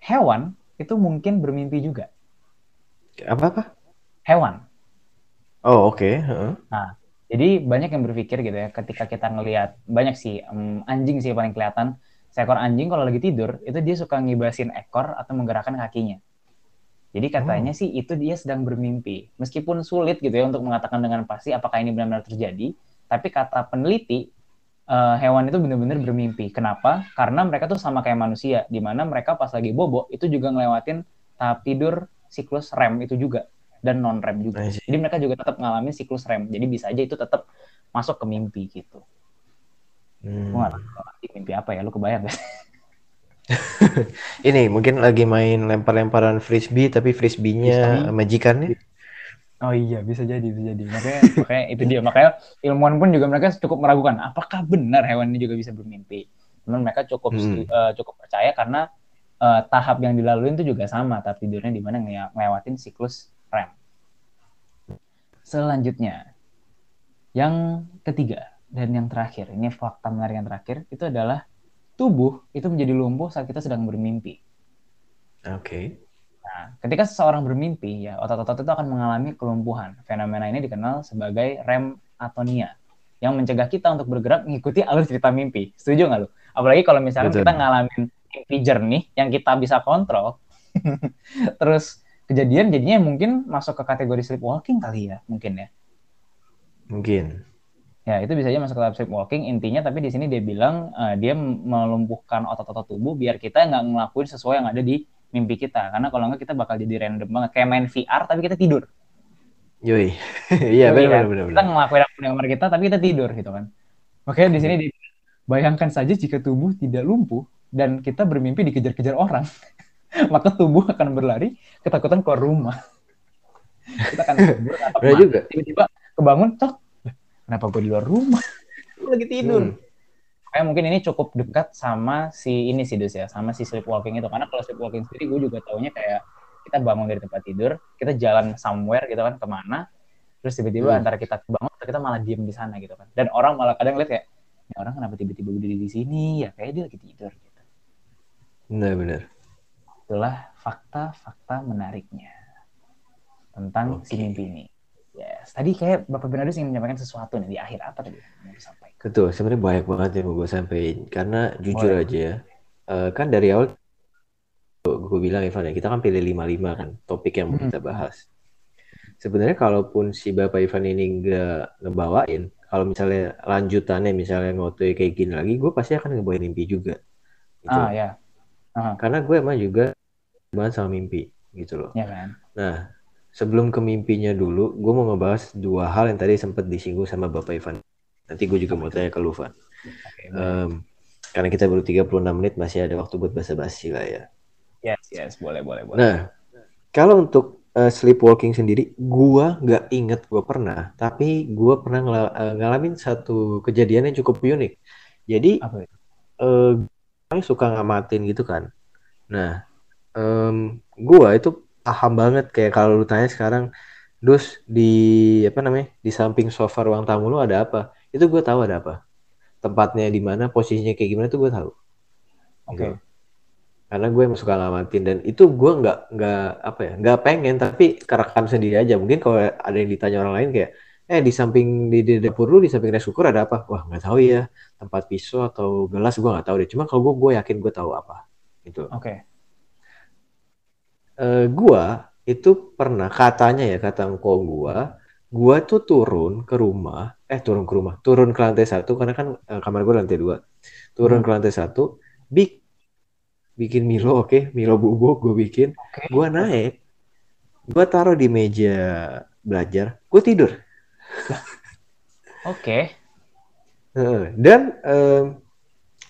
hewan itu mungkin bermimpi juga. Apa-apa? Hewan. Oh, oke. Okay. Uh -huh. Nah, jadi banyak yang berpikir gitu ya, ketika kita ngelihat, banyak sih, um, anjing sih paling kelihatan, seekor anjing kalau lagi tidur, itu dia suka ngibasin ekor atau menggerakkan kakinya. Jadi katanya oh. sih itu dia sedang bermimpi. Meskipun sulit gitu ya untuk mengatakan dengan pasti apakah ini benar-benar terjadi, tapi kata peneliti uh, hewan itu benar-benar bermimpi. Kenapa? Karena mereka tuh sama kayak manusia, di mana mereka pas lagi bobo itu juga ngelewatin tahap tidur siklus REM itu juga dan non REM juga. Jadi mereka juga tetap ngalamin siklus REM. Jadi bisa aja itu tetap masuk ke mimpi gitu. Hmm. Gue mimpi apa ya, lu kebayang gak? Ini mungkin lagi main lempar-lemparan frisbee tapi frisbee-nya majikannya. Oh iya, bisa jadi, bisa jadi. Makanya, makanya itu dia. Makanya ilmuwan pun juga mereka cukup meragukan apakah benar hewan ini juga bisa bermimpi. Cuman mereka cukup hmm. uh, cukup percaya karena uh, tahap yang dilalui itu juga sama, tahap tidurnya di mana ngelewatin siklus REM. Selanjutnya, yang ketiga dan yang terakhir, ini fakta menarik yang terakhir itu adalah tubuh itu menjadi lumpuh saat kita sedang bermimpi. Oke. Okay. Nah, ketika seseorang bermimpi, ya otot-otot itu akan mengalami kelumpuhan. Fenomena ini dikenal sebagai REM atonia, yang mencegah kita untuk bergerak mengikuti alur cerita mimpi. Setuju nggak lo? Apalagi kalau misalnya Betul. kita ngalamin mimpi jernih yang kita bisa kontrol, terus kejadian jadinya mungkin masuk ke kategori sleepwalking kali ya, mungkin ya. Mungkin. Ya, itu bisa aja masuk ke tahap sleepwalking. Intinya tapi di sini dia bilang uh, dia melumpuhkan otot-otot tubuh biar kita nggak ngelakuin sesuai yang ada di mimpi kita. Karena kalau nggak kita bakal jadi random banget. Kayak main VR tapi kita tidur. Yoi. Iya, benar benar Kita ngelakuin apa yang kita tapi kita tidur gitu kan. Makanya di sini dia bayangkan saja jika tubuh tidak lumpuh dan kita bermimpi dikejar-kejar orang. maka tubuh akan berlari ketakutan keluar rumah. kita akan kabur atau juga. tiba-tiba kebangun, cok, kenapa gue di luar rumah gue lagi tidur hmm. Kayak mungkin ini cukup dekat sama si ini sih dus ya sama si sleepwalking itu karena kalau sleepwalking sendiri gue juga taunya kayak kita bangun dari tempat tidur kita jalan somewhere gitu kan ke mana terus tiba-tiba hmm. antara kita bangun atau kita malah diem di sana gitu kan dan orang malah kadang lihat kayak ini orang kenapa tiba-tiba berdiri di sini ya kayak dia lagi tidur gitu benar benar itulah fakta-fakta menariknya tentang okay. si mimpi ini Yes. Tadi kayak Bapak Bernardus ingin menyampaikan sesuatu nih di akhir apa tadi? Betul. Sebenarnya banyak banget yang mau gue sampaikan. Karena jujur Boleh. aja ya, uh, kan dari awal gue bilang Ivan ya, kita kan pilih lima-lima kan topik yang mau kita hmm. bahas. Sebenarnya kalaupun si Bapak Ivan ini nggak ngebawain, kalau misalnya lanjutannya misalnya ngotoy kayak gini lagi, gue pasti akan ngebawain mimpi juga. Gitu. Ah ya. Uh -huh. Karena gue emang juga banget sama mimpi gitu loh. Ya kan. Nah, sebelum ke mimpinya dulu, gue mau ngebahas dua hal yang tadi sempat disinggung sama Bapak Ivan. Nanti gue juga mau tanya ke Luvan. Okay, um, karena kita baru 36 menit, masih ada waktu buat basa-basi lah ya. Yes, yes, boleh, boleh, boleh. Nah, kalau untuk uh, sleepwalking sendiri, gue nggak inget gue pernah, tapi gue pernah ngal uh, ngalamin satu kejadian yang cukup unik. Jadi, Apa uh, suka ngamatin gitu kan. Nah, um, gua itu paham banget kayak kalau lu tanya sekarang, dus di apa namanya di samping sofa ruang tamu lu ada apa? Itu gue tahu ada apa. Tempatnya di mana, posisinya kayak gimana tuh gue tahu. Oke. Okay. Gitu. Karena gue emang suka ngamatin dan itu gue nggak nggak apa ya nggak pengen tapi kerekam sendiri aja. Mungkin kalau ada yang ditanya orang lain kayak eh di samping di, di dapur lu di samping rice cooker ada apa? Wah nggak tahu ya tempat pisau atau gelas gue nggak tahu deh. Cuma kalau gue gue yakin gue tahu apa. Gitu. Oke. Okay. Uh, gue itu pernah katanya ya kata engkau gue, gue tuh turun ke rumah, eh turun ke rumah, turun ke lantai satu karena kan uh, kamar gue lantai dua, turun hmm. ke lantai satu, bik bikin Milo oke, okay? Milo bubuk gue bikin, okay. gue naik, gue taruh di meja belajar, gue tidur. Oke. Okay. Dan um,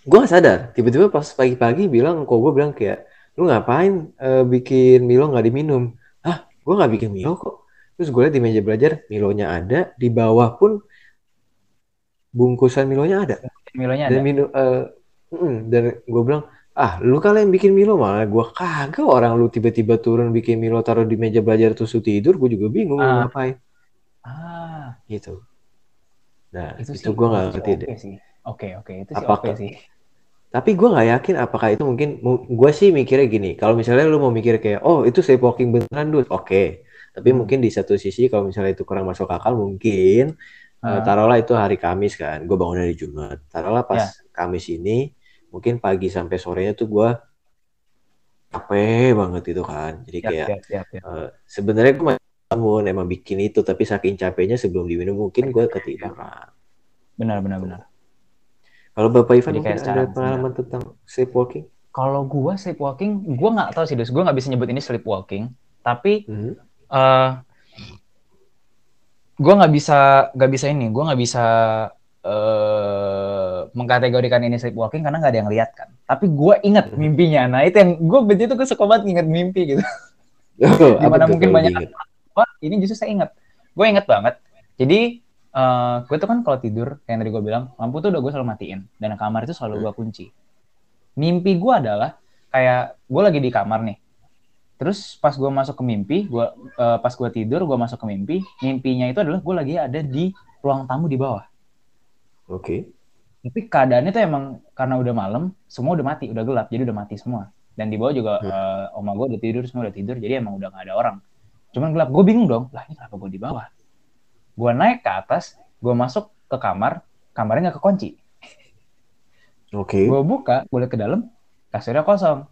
gue gak sadar, tiba-tiba pas pagi-pagi bilang, kok gue bilang kayak, lu ngapain uh, bikin Milo nggak diminum? gue nggak bikin Milo kok terus gue liat di meja belajar Milonya ada di bawah pun bungkusan Milonya ada Milonya dan Milo uh, mm, dan gue bilang ah lu kalian bikin Milo malah gue kagak orang lu tiba-tiba turun bikin Milo taruh di meja belajar terus lu tidur gue juga bingung ah. ngapain ah gitu nah itu, itu gue nggak ngerti okay deh oke oke itu sih oke okay sih tapi gue nggak yakin apakah itu mungkin gue sih mikirnya gini kalau misalnya lu mau mikir kayak oh itu sleepwalking beneran dude oke okay. tapi hmm. mungkin di satu sisi kalau misalnya itu kurang masuk akal mungkin. Uh, taruhlah itu hari Kamis kan gue bangun dari Jumat taruhlah pas yeah. Kamis ini mungkin pagi sampai sorenya tuh gue capek banget itu kan jadi kayak yeah, yeah, yeah, Uh, sebenarnya gue bangun emang bikin itu tapi saking capeknya sebelum diminum mungkin gue ketiduran benar benar benar kalau Bapak Ivan mungkin ada pengalaman tentang sleepwalking? Kalau gua sleepwalking, gua nggak tahu sih, dus. Gua nggak bisa nyebut ini sleepwalking. Tapi hmm. uh, gua nggak bisa nggak bisa ini. Gua nggak bisa uh, mengkategorikan ini sleepwalking karena nggak ada yang lihat kan. Tapi gua ingat hmm. mimpinya. Nah itu yang gua begitu gue suka banget ingat mimpi gitu. Oh, Di mana mungkin banyak Wah, ini justru saya ingat. Gue ingat banget. Jadi uh, eh, gue tuh kan kalau tidur kayak yang tadi gue bilang lampu tuh udah gue selalu matiin dan kamar itu selalu gue hmm. kunci mimpi gue adalah kayak gue lagi di kamar nih terus pas gue masuk ke mimpi gue uh, pas gue tidur gue masuk ke mimpi mimpinya itu adalah gue lagi ada di ruang tamu di bawah oke okay. tapi keadaannya tuh emang karena udah malam semua udah mati udah gelap jadi udah mati semua dan di bawah juga hmm. uh, oma gue udah tidur semua udah tidur jadi emang udah gak ada orang cuman gelap gue bingung dong lah ini kenapa gue di bawah gue naik ke atas gue masuk ke kamar kamarnya nggak kekunci oke okay. gue buka gue lihat ke dalam kasurnya kosong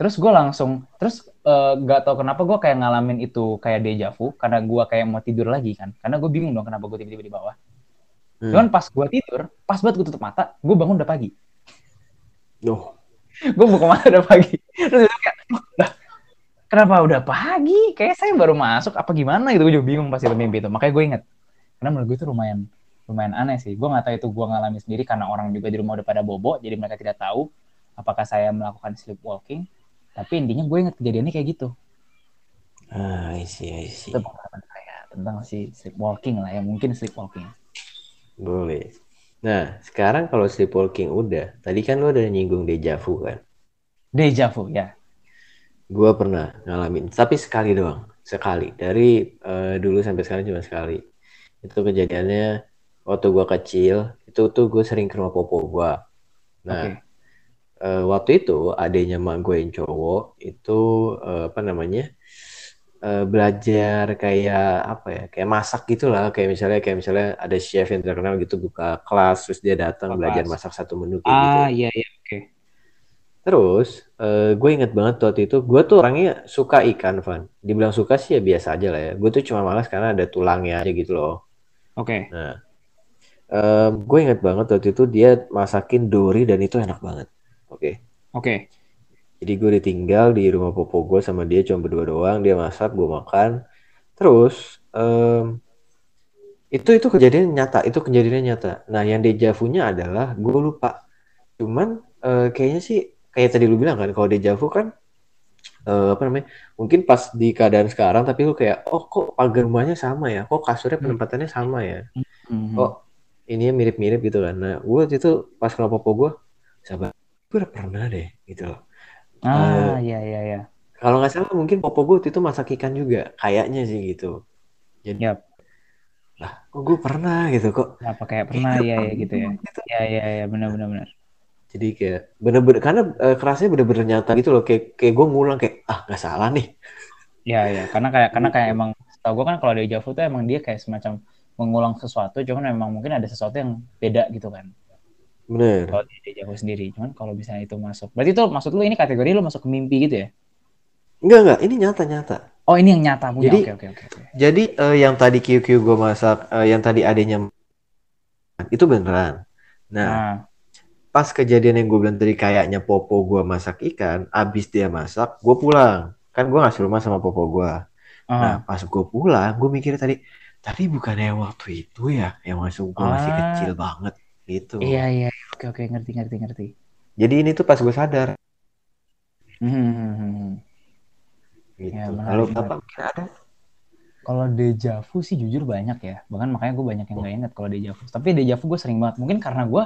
terus gue langsung terus uh, eh, gak tau kenapa gue kayak ngalamin itu kayak deja vu karena gue kayak mau tidur lagi kan karena gue bingung dong kenapa gue tiba-tiba di bawah hmm. cuman pas gue tidur pas banget gue tutup mata gue bangun udah pagi oh. gue buka mata udah pagi terus kayak kenapa udah pagi? Kayak saya baru masuk apa gimana gitu. Gue juga bingung pas itu mimpi itu. Makanya gue inget. Karena menurut gue itu lumayan lumayan aneh sih. Gue gak tahu itu gue ngalami sendiri karena orang juga di rumah udah pada bobo. Jadi mereka tidak tahu apakah saya melakukan sleepwalking. Tapi intinya gue inget kejadiannya kayak gitu. Ah, I see, I see. Itu pengalaman saya tentang si sleepwalking lah ya. Mungkin sleepwalking. Boleh. Nah, sekarang kalau sleepwalking udah. Tadi kan lo udah nyinggung deja vu kan? Deja vu, ya Gue pernah ngalamin, tapi sekali doang, sekali. Dari uh, dulu sampai sekarang cuma sekali. Itu kejadiannya waktu gue kecil, itu tuh gue sering ke rumah popo gue. Nah, okay. Uh, waktu itu adanya mak gue yang cowok itu uh, apa namanya uh, belajar kayak apa ya, kayak masak gitulah. Kayak misalnya kayak misalnya ada chef yang terkenal gitu buka kelas, terus dia datang belajar masak satu menu kayak ah, gitu. Ah iya iya oke. Okay. Terus, uh, gue inget banget waktu itu, gue tuh orangnya suka ikan, Van. Dibilang suka sih ya biasa aja lah ya. Gue tuh cuma malas karena ada tulangnya aja gitu loh. Oke. Okay. Nah, uh, gue inget banget waktu itu dia masakin dori dan itu enak banget. Oke. Okay. Oke. Okay. Jadi gue ditinggal di rumah popo gue sama dia cuma berdua doang. Dia masak, gue makan. Terus, um, itu itu kejadian nyata. Itu kejadiannya nyata. Nah, yang deja vu-nya adalah gue lupa. Cuman uh, kayaknya sih kayak tadi lu bilang kan kalau deja vu kan uh, apa namanya mungkin pas di keadaan sekarang tapi lu kayak oh kok pagar rumahnya sama ya kok kasurnya hmm. penempatannya sama ya hmm. oh ini mirip-mirip gitu kan nah gue itu pas kenapa popo gue sabar gue udah pernah deh gitu loh. Ah iya iya iya. kalau nggak salah mungkin popo gue itu masak ikan juga kayaknya sih gitu. Jadi yep. lah kok gue pernah gitu kok. Apa kayak pernah? Ya ya gitu ya. gitu. ya ya ya benar benar benar. Jadi kayak bener-bener karena uh, kerasnya bener-bener nyata gitu loh. Kayak kayak gue ngulang kayak ah nggak salah nih. Ya ya karena kayak karena kayak emang tau gue kan kalau di Java tuh emang dia kayak semacam mengulang sesuatu cuman memang mungkin ada sesuatu yang beda gitu kan bener kalau di Java sendiri cuman kalau bisa itu masuk berarti itu maksud lu ini kategori lu masuk ke mimpi gitu ya Enggak enggak, ini nyata nyata. Oh ini yang nyata punya. Jadi oke oke oke. Jadi uh, yang tadi QQ gue masak, uh, yang tadi adanya itu beneran. Nah, nah, pas kejadian yang gue bilang tadi kayaknya Popo gue masak ikan, abis dia masak, gue pulang. Kan gue ngasih rumah sama Popo gue. Uh. Nah, pas gue pulang, gue mikir tadi, tapi bukannya waktu itu ya, yang masuk gue masih ah. kecil banget gitu. Iya iya, oke oke ngerti ngerti ngerti. Jadi ini tuh pas gue sadar. Hmm. hmm, hmm, hmm gitu. Ya, Kalau Bapak mungkin ada? Kalau deja vu sih jujur banyak ya. Bahkan makanya gue banyak yang nggak inget kalau deja vu. Tapi deja vu gue sering banget. Mungkin karena gue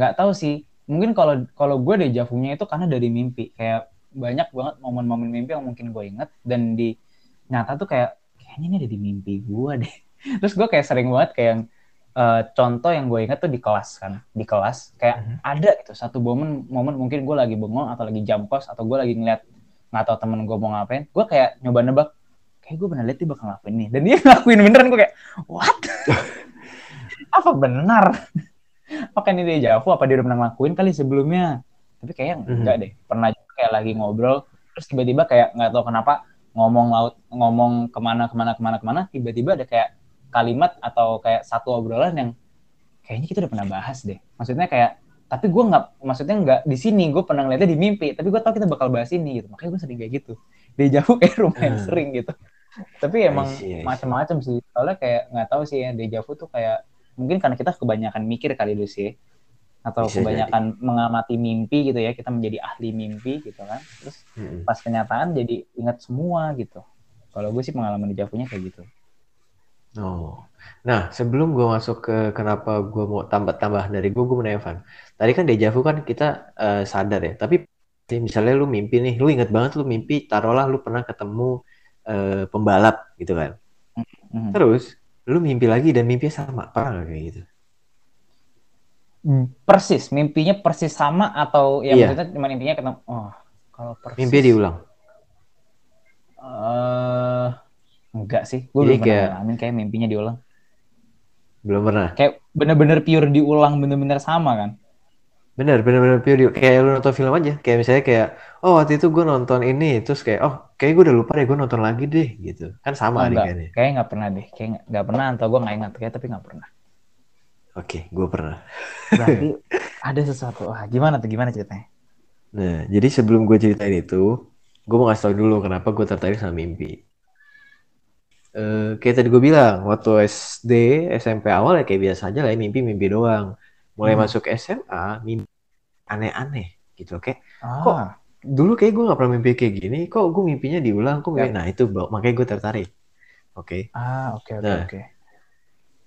nggak tahu sih. Mungkin kalau kalau gue deja vu-nya itu karena dari mimpi. Kayak banyak banget momen-momen mimpi yang mungkin gue inget dan di nyata tuh kayak kayaknya ini ada di mimpi gue deh. Terus gue kayak sering banget kayak yang uh, contoh yang gue inget tuh di kelas kan di kelas kayak mhm. -huh. ada gitu satu momen momen mungkin gue lagi bengong atau lagi jam kos atau gue lagi ngeliat nggak tahu temen gue mau ngapain gue kayak nyoba nebak kayak gue pernah lihat dia bakal ngapain nih dan dia ngelakuin beneran gue kayak what apa benar apakah ini dia Javu apa dia udah pernah ngelakuin kali sebelumnya tapi kayaknya mm -hmm. enggak deh pernah juga kayak lagi ngobrol terus tiba-tiba kayak nggak tahu kenapa ngomong laut ngomong ke mana ke mana ke mana ke mana tiba-tiba ada kayak kalimat atau kayak satu obrolan yang kayaknya kita udah pernah bahas deh. Maksudnya kayak tapi gue nggak maksudnya nggak di sini gue pernah ngeliatnya di mimpi tapi gue tau kita bakal bahas ini gitu. Makanya gue sering kayak gitu. Di jauh kayak lumayan hmm. sering gitu. Tapi emang macam-macam sih. Soalnya kayak nggak tahu sih ya di jauh tuh kayak mungkin karena kita kebanyakan mikir kali dulu sih. Atau Bisa kebanyakan jadi. mengamati mimpi gitu ya kita menjadi ahli mimpi gitu kan. Terus hmm. pas kenyataan jadi ingat semua gitu. Kalau gue sih pengalaman di Javunya kayak gitu oh Nah, sebelum gue masuk ke kenapa gue mau tambah-tambah dari gue, gue mau nanya Van. Tadi kan deja vu kan kita uh, sadar ya, tapi misalnya lu mimpi nih, lu inget banget lu mimpi, taruhlah lu pernah ketemu uh, pembalap gitu kan. Mm-hmm. Terus, lu mimpi lagi dan mimpinya sama, pernah gak kayak gitu? Persis, mimpinya persis sama atau ya iya. maksudnya cuma mimpinya ketemu, oh kalau persis. Mimpi diulang? Uh, enggak sih, gue belum kayak, pernah kayak mimpinya diulang. Belum pernah. Kayak bener-bener pure diulang bener-bener sama kan? Bener, bener-bener pure di, kayak lu nonton film aja. Kayak misalnya kayak, oh waktu itu gue nonton ini, terus kayak, oh kayak gue udah lupa deh, gue nonton lagi deh, gitu. Kan sama oh, nih kayaknya. Kayak nggak pernah deh, kayak nggak pernah, atau gue nggak ingat, kayak tapi nggak pernah. Oke, okay, gue pernah. Berarti ada sesuatu. Wah, gimana tuh, gimana ceritanya? Nah, jadi sebelum gue ceritain itu, gue mau ngasih tau dulu kenapa gue tertarik sama mimpi uh, kayak tadi gue bilang waktu SD SMP awal ya kayak biasa aja lah ya, mimpi-mimpi doang mulai hmm. masuk SMA mimpi aneh-aneh gitu kayak ah. kok dulu kayak gue gak pernah mimpi kayak gini kok gue mimpinya diulang kok ya. nah itu makanya gue tertarik oke okay? ah oke okay, oke okay, nah, okay.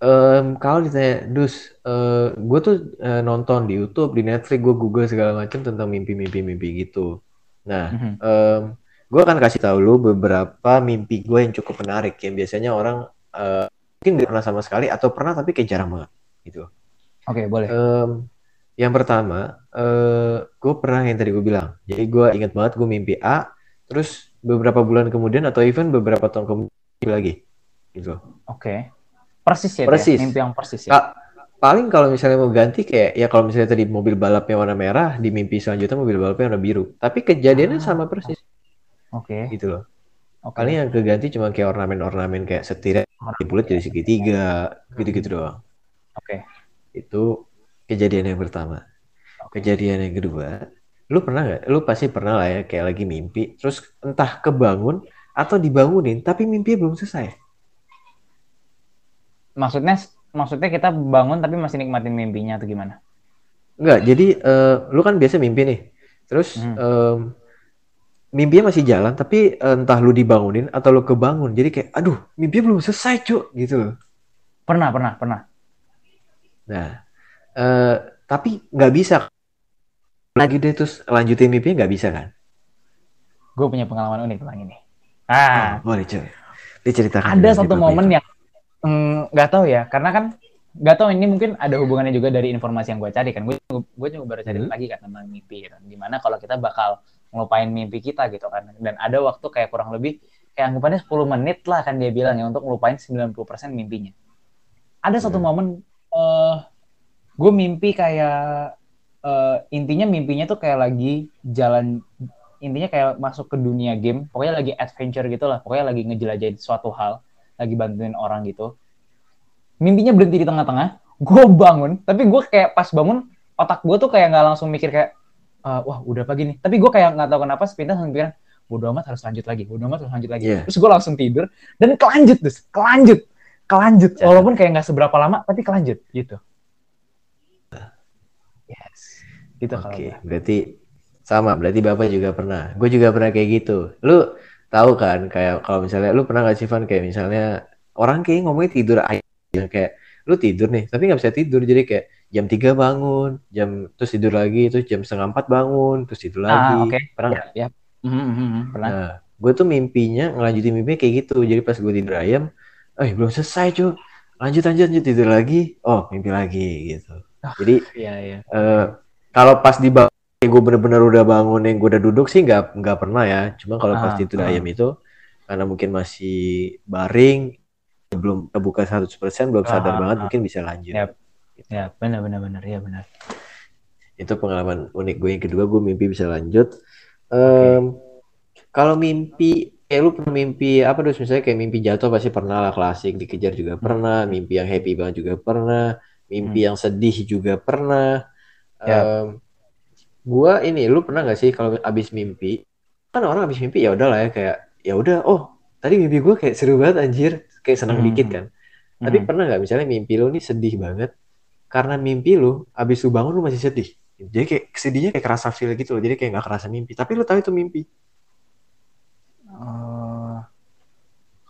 Um, kalau ditanya, dus, uh, gue tuh uh, nonton di YouTube, di Netflix, gue Google segala macam tentang mimpi-mimpi-mimpi gitu. Nah, mm -hmm. um, gue akan kasih tahu lu beberapa mimpi gue yang cukup menarik yang biasanya orang uh, mungkin gak pernah sama sekali atau pernah tapi kayak jarang banget gitu. Oke okay, boleh. Um, yang pertama, uh, gue pernah yang tadi gue bilang. Jadi gue inget banget gue mimpi A, terus beberapa bulan kemudian atau even beberapa tahun kemudian lagi, gitu. Oke. Okay. Persis ya. Persis. Ya? Mimpi yang persis ya. Ka paling kalau misalnya mau ganti kayak ya kalau misalnya tadi mobil balapnya warna merah, di mimpi selanjutnya mobil balapnya warna biru. Tapi kejadiannya ah. sama persis. Oke. Okay. Gitu loh. Okay. Paling yang keganti cuma kayak ornamen-ornamen kayak setir bulat jadi segitiga, gitu-gitu doang. Oke. Okay. Itu kejadian yang pertama. Okay. Kejadian yang kedua, lu pernah nggak? Lu pasti pernah lah ya kayak lagi mimpi, terus entah kebangun atau dibangunin, tapi mimpi belum selesai. Maksudnya, maksudnya kita bangun tapi masih nikmatin mimpinya atau gimana? Enggak, jadi uh, lu kan biasa mimpi nih, terus hmm. um, mimpinya masih jalan tapi eh, entah lu dibangunin atau lu kebangun jadi kayak aduh mimpi belum selesai cuk gitu pernah pernah pernah nah uh, tapi nggak bisa lagi deh terus lanjutin mimpinya nggak bisa kan? Gue punya pengalaman unik tentang ini. Ah, oh, boleh coba. Diceritakan. Ada satu momen itu. yang mm, nggak mm, tahu ya, karena kan nggak tahu ini mungkin ada hubungannya juga dari informasi yang gue cari kan. Gue gue juga baru cari hmm. lagi kan tentang mimpi kan. Gimana kalau kita bakal ngelupain mimpi kita gitu kan. Dan ada waktu kayak kurang lebih kayak anggapannya 10 menit lah kan dia bilang ya untuk ngelupain 90% mimpinya. Ada satu hmm. momen uh, gue mimpi kayak uh, intinya mimpinya tuh kayak lagi jalan intinya kayak masuk ke dunia game pokoknya lagi adventure gitu lah pokoknya lagi ngejelajahin suatu hal lagi bantuin orang gitu mimpinya berhenti di tengah-tengah gue bangun tapi gue kayak pas bangun otak gue tuh kayak nggak langsung mikir kayak uh, wah udah pagi nih tapi gue kayak nggak tahu kenapa sepintas langsung pikiran bodo amat harus lanjut lagi bodo amat harus lanjut lagi yeah. terus gue langsung tidur dan kelanjut terus kelanjut kelanjut yeah. walaupun kayak nggak seberapa lama tapi kelanjut gitu Gitu Oke, okay. berarti sama. Berarti Bapak juga pernah. Gue juga pernah kayak gitu. Lu tahu kan kayak kalau misalnya lu pernah gak sih Van kayak misalnya orang kayak ngomongnya tidur aja kayak lu tidur nih tapi nggak bisa tidur jadi kayak jam 3 bangun jam terus tidur lagi terus jam setengah empat bangun terus tidur lagi. ah, okay. pernah ya, ya. Mm-hmm, pernah. Nah gue tuh mimpinya ngelanjutin mimpi kayak gitu. Jadi pas gue tidur ayam eh belum selesai cuy lanjut lanjut lanjut. Tidur lagi. Oh mimpi lagi gitu. Oh, jadi iya, iya. Uh, kalau pas di bangun gue bener-bener udah bangun yang gue udah duduk sih nggak nggak pernah ya. Cuma kalau pas itu ah, ayam itu karena mungkin masih baring belum terbuka 100% belum sadar ah, banget ah. mungkin bisa lanjut. Ya, ya benar benar benar. Ya benar. Itu pengalaman unik gue. Yang kedua gue mimpi bisa lanjut. Um, kalau mimpi kayak lu pernah mimpi apa terus misalnya kayak mimpi jatuh pasti pernah lah. Klasik dikejar juga pernah. Mimpi yang happy banget juga pernah. Mimpi hmm. yang sedih juga pernah. Ya. Um, gua ini lu pernah gak sih kalau abis mimpi? Kan orang abis mimpi ya udahlah ya kayak ya udah oh tadi mimpi gue kayak seru banget anjir. Kayak senang hmm. dikit kan. Hmm. tapi pernah nggak misalnya mimpi lu nih sedih banget karena mimpi lu abis lu bangun lu masih sedih jadi kayak sedihnya kayak kerasa feel gitu loh jadi kayak nggak kerasa mimpi tapi lu tahu itu mimpi uh,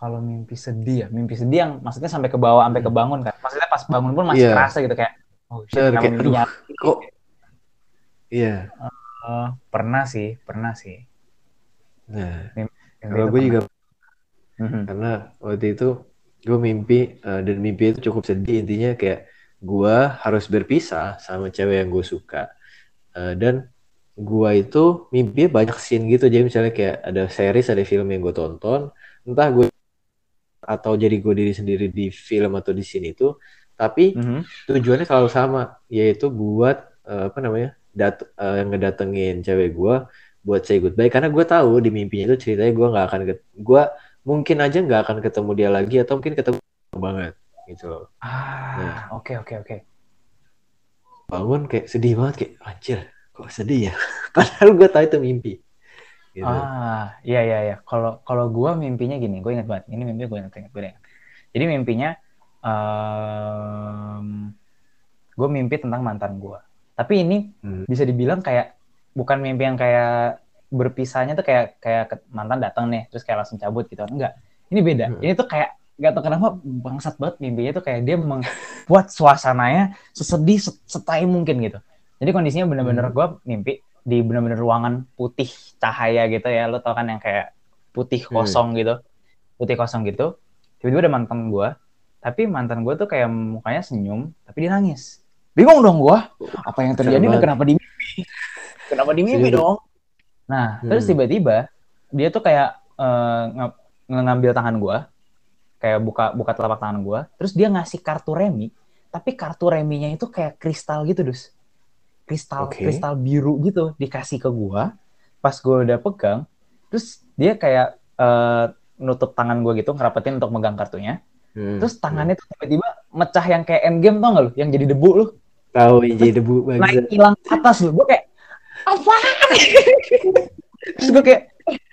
kalau mimpi sedih ya mimpi sedih yang maksudnya sampai ke bawah sampai hmm. kebangun kan maksudnya pas bangun pun masih yeah. kerasa gitu kayak oh shit, kayak, aduh, kok Iya. Uh, pernah sih, pernah sih. Nah, kalau gue juga mm-hmm. karena waktu itu gue mimpi uh, dan mimpi itu cukup sedih intinya kayak gue harus berpisah sama cewek yang gue suka. Uh, dan gue itu mimpi banyak scene gitu. Jadi misalnya kayak ada series ada film yang gue tonton entah gue atau jadi gue diri sendiri di film atau di scene itu tapi mm-hmm. tujuannya selalu sama yaitu buat uh, apa namanya dat uh, ngedatengin cewek gue buat say goodbye. Karena gue tahu di mimpinya itu ceritanya gue nggak akan gue mungkin aja nggak akan ketemu dia lagi atau mungkin ketemu banget gitu loh. Ah, oke nah. oke oke. Bangun kayak sedih banget kayak anjir kok sedih ya. Padahal gue tahu itu mimpi. Gitu. Ah, iya iya iya. Kalau kalau gue mimpinya gini, gue ingat banget. Ini mimpi gue ingat ingat gue ingat. Jadi mimpinya um, gue mimpi tentang mantan gue. Tapi ini hmm. bisa dibilang kayak bukan mimpi yang kayak berpisahnya tuh kayak kayak mantan datang nih terus kayak langsung cabut gitu enggak ini beda hmm. ini tuh kayak gak tau kenapa bangsat banget mimpinya tuh kayak dia membuat suasananya sesedih setai mungkin gitu. Jadi kondisinya bener-bener hmm. gue mimpi di bener-bener ruangan putih cahaya gitu ya. Lo tau kan yang kayak putih hmm. kosong hmm. gitu. Putih kosong gitu. Tiba-tiba ada mantan gue tapi mantan gue tuh kayak mukanya senyum tapi dia nangis. Bingung dong gua. Apa yang terjadi? dan kenapa di mimpi? Kenapa di mimpi dong? Nah hmm. terus tiba-tiba dia tuh kayak uh, ngambil tangan gua kayak buka buka telapak tangan gua terus dia ngasih kartu remi tapi kartu reminya itu kayak kristal gitu dus kristal okay. kristal biru gitu dikasih ke gua pas gua udah pegang terus dia kayak uh, nutup tangan gua gitu ngerapetin untuk megang kartunya hmm. terus tangannya tuh tiba-tiba mecah yang kayak endgame tau gak lu yang jadi debu lu Tahu jadi debu banget. Naik hilang atas lu. Gue kayak apa? Terus gue kayak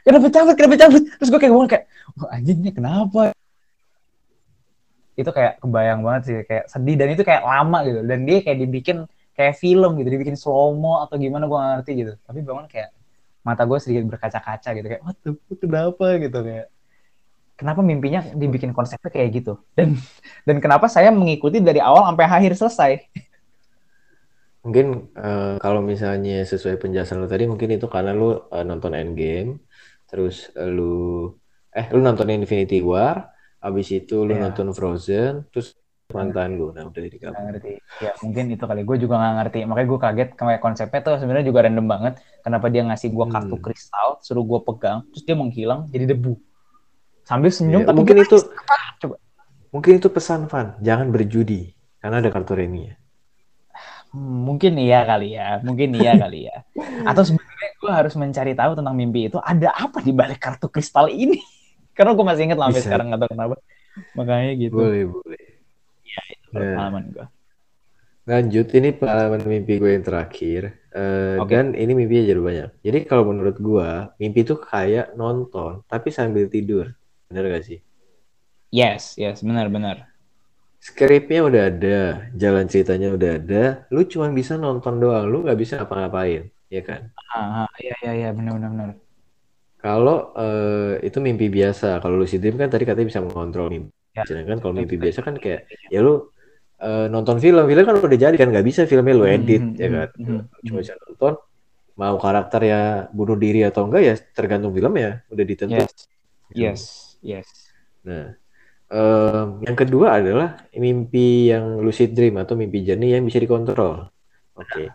kenapa cabut, kenapa cabut? Terus gue kayak gue kayak, wah anjingnya kenapa? Itu kayak kebayang banget sih, kayak sedih dan itu kayak lama gitu. Dan dia kayak dibikin kayak film gitu, dibikin slow mo atau gimana gue ngerti gitu. Tapi bangun kayak mata gue sedikit berkaca-kaca gitu kayak, what the kenapa gitu kayak kenapa mimpinya dibikin konsepnya kayak gitu dan dan kenapa saya mengikuti dari awal sampai akhir selesai mungkin uh, kalau misalnya sesuai penjelasan lu tadi mungkin itu karena lu uh, nonton Endgame terus lu eh lu nonton Infinity War habis itu lu yeah. nonton Frozen terus mantan lu nah udah digabung gak ngerti. Ya mungkin itu kali. Gue juga gak ngerti. Makanya gue kaget kayak konsepnya tuh sebenarnya juga random banget. Kenapa dia ngasih gue kartu hmm. kristal suruh gue pegang terus dia menghilang jadi debu. Sambil senyum ya, tapi mungkin itu coba. Mungkin itu pesan Van. Jangan berjudi karena ada kartu remi ya. Hmm, mungkin iya kali ya, mungkin iya kali ya. Atau sebenarnya gue harus mencari tahu tentang mimpi itu ada apa di balik kartu kristal ini. Karena gue masih inget lah sampai sekarang nggak tahu kenapa. Makanya gitu. Boleh, boleh. Ya, itu nah, pengalaman gue. Lanjut, ini pengalaman mimpi gue yang terakhir. Uh, eh, okay. Dan ini mimpi jadi banyak. Jadi kalau menurut gue, mimpi itu kayak nonton, tapi sambil tidur. Bener gak sih? Yes, yes, benar-benar skripnya udah ada, jalan ceritanya udah ada, lu cuma bisa nonton doang, lu nggak bisa apa-ngapain, ya kan? Ah, ah, iya iya iya benar-benar. Kalau uh, itu mimpi biasa, kalau lu dream kan tadi katanya bisa mengontrol mimpi. Ya. Sedangkan kalau mimpi biasa kan kayak ya lu uh, nonton film, film kan udah jadi kan nggak bisa filmnya lu edit, mm -hmm, ya kan? Mm -hmm, cuma bisa nonton, mau karakter ya bunuh diri atau enggak ya tergantung film ya, udah ditentukan. Yes, yes, yes. Nah, Um, yang kedua adalah mimpi yang lucid dream atau mimpi jernih yang bisa dikontrol. Oke. Okay.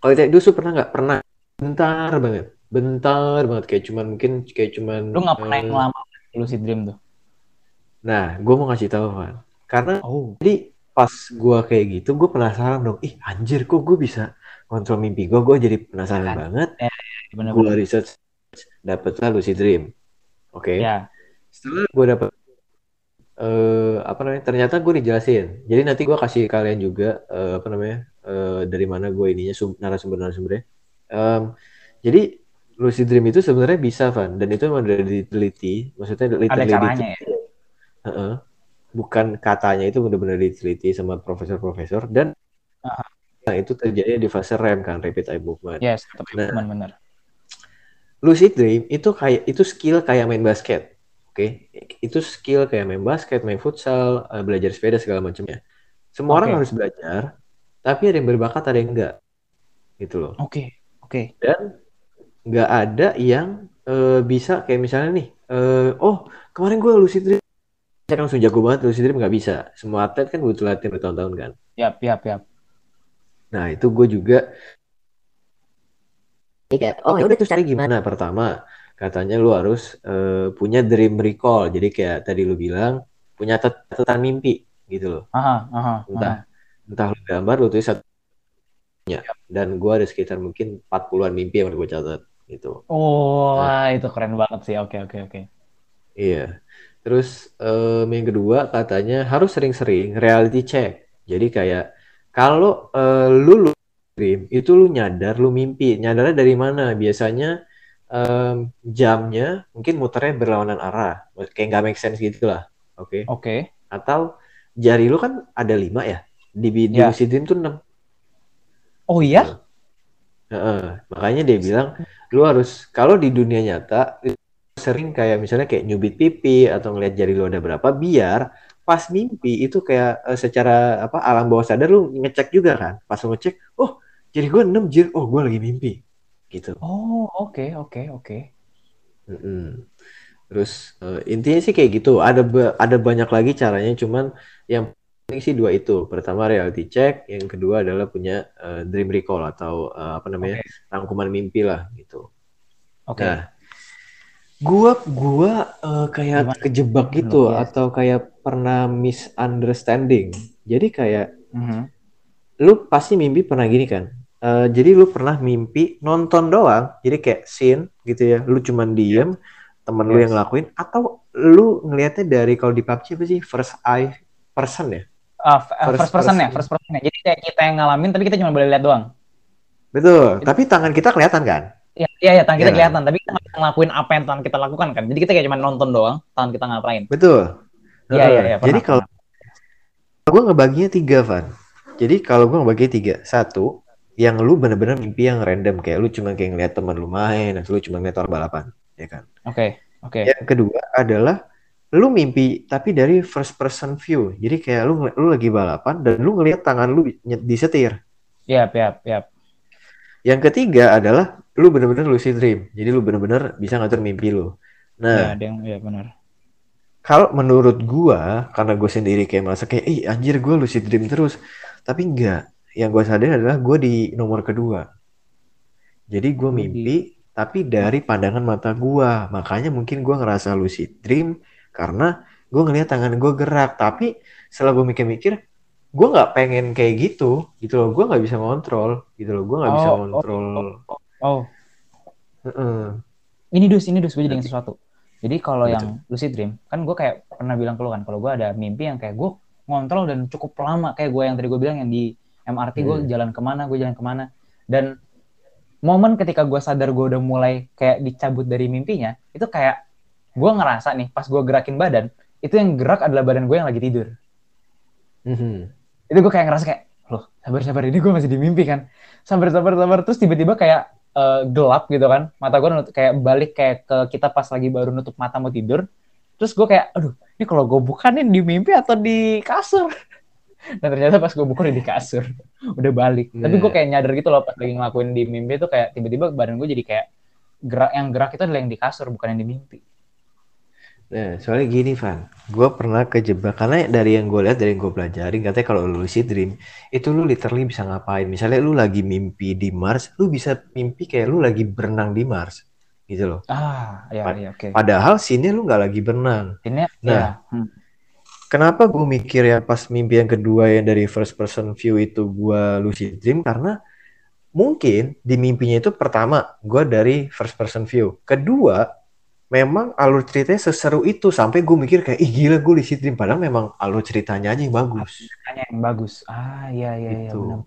Kalau tidak dusu pernah nggak? Pernah. Bentar banget. Bentar banget. Kayak cuman mungkin kayak cuman. Lu nggak pernah yang lama lucid dream tuh? Nah, gue mau ngasih tahu kan. Karena oh. jadi pas gue kayak gitu, gue penasaran dong. Ih anjir, kok gue bisa kontrol mimpi gue? Gue jadi penasaran ya, banget. Ya, ya, gue research dapetlah lucid dream. Oke. Okay? Ya setelah gue dapet uh, apa namanya ternyata gue dijelasin jadi nanti gue kasih kalian juga uh, apa namanya uh, dari mana gue ininya sum narasumber narasumbernya um, jadi lucid dream itu sebenarnya bisa Van dan itu memang udah diteliti maksudnya ada caranya ya uh -uh. bukan katanya itu benar-benar diteliti sama profesor-profesor dan uh -huh. nah itu terjadi di fase REM kan rapid eye movement yes nah, benar lucid dream itu kayak itu skill kayak main basket Oke, okay? itu skill kayak main basket, main futsal, uh, belajar sepeda segala macamnya. Semua okay. orang harus belajar, tapi ada yang berbakat, ada yang enggak. Gitu loh. Oke, okay. oke. Okay. Dan nggak ada yang uh, bisa kayak misalnya nih, uh, oh kemarin gue lucid dream, saya langsung jago banget lucid dream nggak bisa. Semua atlet kan butuh latihan bertahun-tahun kan. Yap, yap, yap. Nah itu gue juga. Oh ya udah terus cari gimana? Pertama, katanya lu harus uh, punya dream recall. Jadi kayak tadi lu bilang punya catatan mimpi gitu loh. Aha, aha, entah aha. entah lu gambar lu tulis satu ya. Dan gua ada sekitar mungkin 40-an mimpi yang udah gue catat gitu. Oh, nah, itu keren banget sih. Oke, oke, oke. Iya. Terus um, yang kedua katanya harus sering-sering reality check. Jadi kayak kalau uh, lu, lu dream itu lu nyadar lu mimpi. Nyadarnya dari mana? Biasanya um, jamnya mungkin muternya berlawanan arah kayak nggak make sense gitu lah oke okay? oke okay. atau jari lu kan ada lima ya di di yeah. lucid dream tuh enam oh iya uh, uh, makanya dia bilang lu harus kalau di dunia nyata sering kayak misalnya kayak nyubit pipi atau ngeliat jari lu ada berapa biar pas mimpi itu kayak uh, secara apa alam bawah sadar lu ngecek juga kan pas lu ngecek oh jadi gue enam jir oh gue lagi mimpi gitu. Oh oke okay, oke okay, oke. Okay. Mm -hmm. Terus uh, intinya sih kayak gitu. Ada ada banyak lagi caranya, cuman yang sih dua itu. Pertama reality check, yang kedua adalah punya uh, dream recall atau uh, apa namanya okay. rangkuman mimpi lah gitu. Oke. Okay. Nah, gua gua uh, kayak Gimana? kejebak gitu yes. atau kayak pernah misunderstanding. Jadi kayak mm -hmm. lu pasti mimpi pernah gini kan? Uh, jadi lu pernah mimpi nonton doang, jadi kayak scene gitu ya, lu cuman diem, temen yes. lu yang ngelakuin, atau lu ngelihatnya dari kalau di PUBG apa sih first eye person ya? Uh, first, first person, person ya, first person ya. Jadi kayak kita yang ngalamin, tapi kita cuma boleh lihat doang. Betul, jadi, tapi tangan kita kelihatan kan? Iya, iya, ya, tangan ya, kita kan? kelihatan, tapi kita nggak ngelakuin apa yang tangan kita lakukan kan. Jadi kita kayak cuma nonton doang, tangan kita ngapain. Betul. Iya, iya, iya. Jadi kalau gue ngebaginya tiga, Van. Jadi kalau gue ngebagi tiga, satu yang lu bener-bener mimpi yang random kayak lu cuma kayak ngeliat teman lu main atau lu cuma ngeliat orang balapan ya kan oke okay, oke okay. yang kedua adalah lu mimpi tapi dari first person view. Jadi kayak lu lu lagi balapan dan lu ngelihat tangan lu disetir. Yap, yap, yap. Yang ketiga adalah lu bener-bener lucid dream. Jadi lu bener-bener bisa ngatur mimpi lu. Nah, ya, yang, ya benar. Kalau menurut gua, karena gue sendiri kayak merasa kayak, ih anjir gue lucid dream terus. Tapi enggak. Yang gue sadar adalah gue di nomor kedua. Jadi gue mimpi, tapi dari pandangan mata gue. Makanya mungkin gue ngerasa lucid dream karena gue ngeliat tangan gue gerak. Tapi setelah gue mikir-mikir, gue nggak pengen kayak gitu, gitu loh. Gue nggak bisa ngontrol, gitu loh. Gue nggak oh, bisa ngontrol. Oh, oh, oh. Uh -uh. Ini dus, ini dus gue jadi sesuatu. Jadi kalau yang lucid dream, kan gue kayak pernah bilang ke lu kan, kalau gue ada mimpi yang kayak gue ngontrol dan cukup lama, kayak gue yang tadi gue bilang yang di MRT hmm. gue jalan ke mana, gue jalan ke mana. Dan momen ketika gue sadar gue udah mulai kayak dicabut dari mimpinya, itu kayak gue ngerasa nih, pas gue gerakin badan, itu yang gerak adalah badan gue yang lagi tidur. Hmm. Itu gue kayak ngerasa kayak, loh sabar-sabar ini gue masih di mimpi kan. Sabar-sabar-sabar, terus tiba-tiba kayak uh, gelap gitu kan mata gue kayak balik kayak ke kita pas lagi baru nutup mata mau tidur terus gue kayak aduh ini kalau gue bukanin di mimpi atau di kasur dan ternyata pas gue buka di kasur udah balik yeah. tapi gue kayak nyadar gitu loh pas lagi ngelakuin di mimpi itu kayak tiba-tiba badan gue jadi kayak gerak yang gerak itu adalah yang di kasur bukan yang di mimpi Nah, soalnya gini, Van. Gue pernah kejebak. Karena dari yang gue lihat, dari yang gue pelajarin, katanya kalau lu lucid dream, itu lu literally bisa ngapain. Misalnya lu lagi mimpi di Mars, lu bisa mimpi kayak lu lagi berenang di Mars. Gitu loh. Ah, ya, Pad ya, oke. Okay. Padahal sini lu nggak lagi berenang. Ini, nah, ya. hmm. kenapa gue mikir ya pas mimpi yang kedua yang dari first person view itu gue lucid dream, karena mungkin di mimpinya itu pertama, gue dari first person view. Kedua, memang alur ceritanya seseru itu sampai gue mikir kayak ih gila gue lucid dream padahal memang alur ceritanya aja yang bagus. ceritanya yang bagus. Ah iya iya iya benar.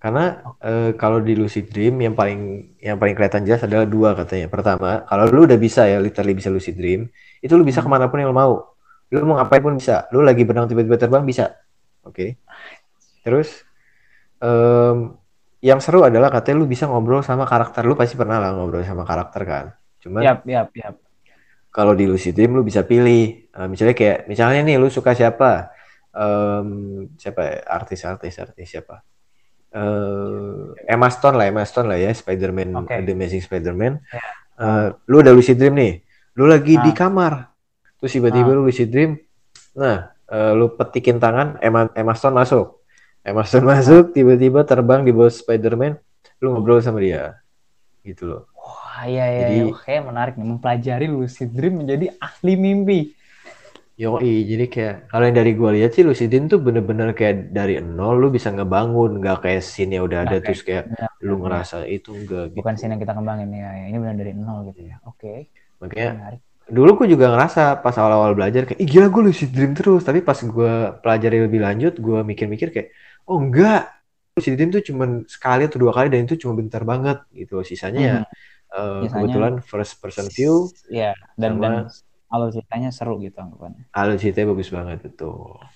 Karena uh, kalau di lucid dream yang paling yang paling kelihatan jelas adalah dua katanya. Pertama kalau lu udah bisa ya literally bisa lucid dream itu lu bisa hmm. ke mana pun yang lu mau. Lu mau ngapain pun bisa. Lu lagi benang tiba-tiba terbang bisa. Oke. Okay. terus um, yang seru adalah katanya lu bisa ngobrol sama karakter. Lu pasti pernah lah ngobrol sama karakter kan Cuman yap, yap, yap. kalau di lucid dream lu bisa pilih. Uh, misalnya kayak misalnya nih lu suka siapa? Um, siapa artis-artis ya? artis siapa? Uh, Emma Stone lah, Emma Stone lah ya, Spider-Man, okay. The Amazing Spider-Man. Yeah. Uh, lu udah lucid dream nih. Lu lagi nah. di kamar. Terus tiba-tiba nah. lu lucid dream. Nah, uh, lu petikin tangan, Emma, Emma Stone masuk. Emma Stone masuk, tiba-tiba terbang di bawah Spider-Man. Lu ngobrol sama dia. Gitu loh. Wah, iya, iya, jadi, iya. Kayak menarik nih, mempelajari lucid dream menjadi ahli mimpi. Yo, jadi kayak kalau yang dari gue lihat sih lucid dream tuh bener-bener kayak dari nol lu bisa ngebangun, nggak kayak scene yang udah ada okay. terus kayak ya, lu ngerasa ya. itu enggak. Bukan gitu. scene yang kita kembangin ya, ini benar dari nol gitu ya. Oke. Okay. Makanya menarik. dulu gue juga ngerasa pas awal-awal belajar kayak, ih gila gue lucid dream terus. Tapi pas gue pelajari lebih lanjut, gue mikir-mikir kayak, oh enggak, lucid dream tuh cuma sekali atau dua kali dan itu cuma bentar banget gitu. Sisanya ya hmm. ya uh, kebetulan first person view ya dan sama, dan alur ceritanya seru gitu anggapannya. Alur ceritanya bagus banget itu.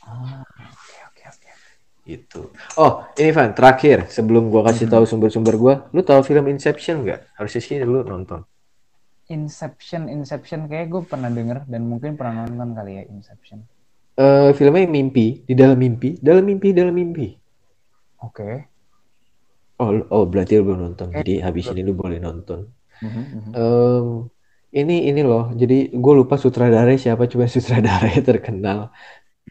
Ah, oke oke oke. Itu oh ini Van terakhir sebelum gua kasih hmm. tahu sumber-sumber gua lu tahu film Inception nggak? Harusnya sih lu nonton. Inception Inception kayak gue pernah denger dan mungkin pernah nonton kali ya Inception. Uh, filmnya mimpi di dalam mimpi. Dalam mimpi dalam mimpi. Oke. Okay. oh oh berarti lu belum nonton. Okay. jadi habis ini lu boleh nonton um, ini ini loh, jadi gue lupa sutradara siapa, cuma sutradara yang terkenal.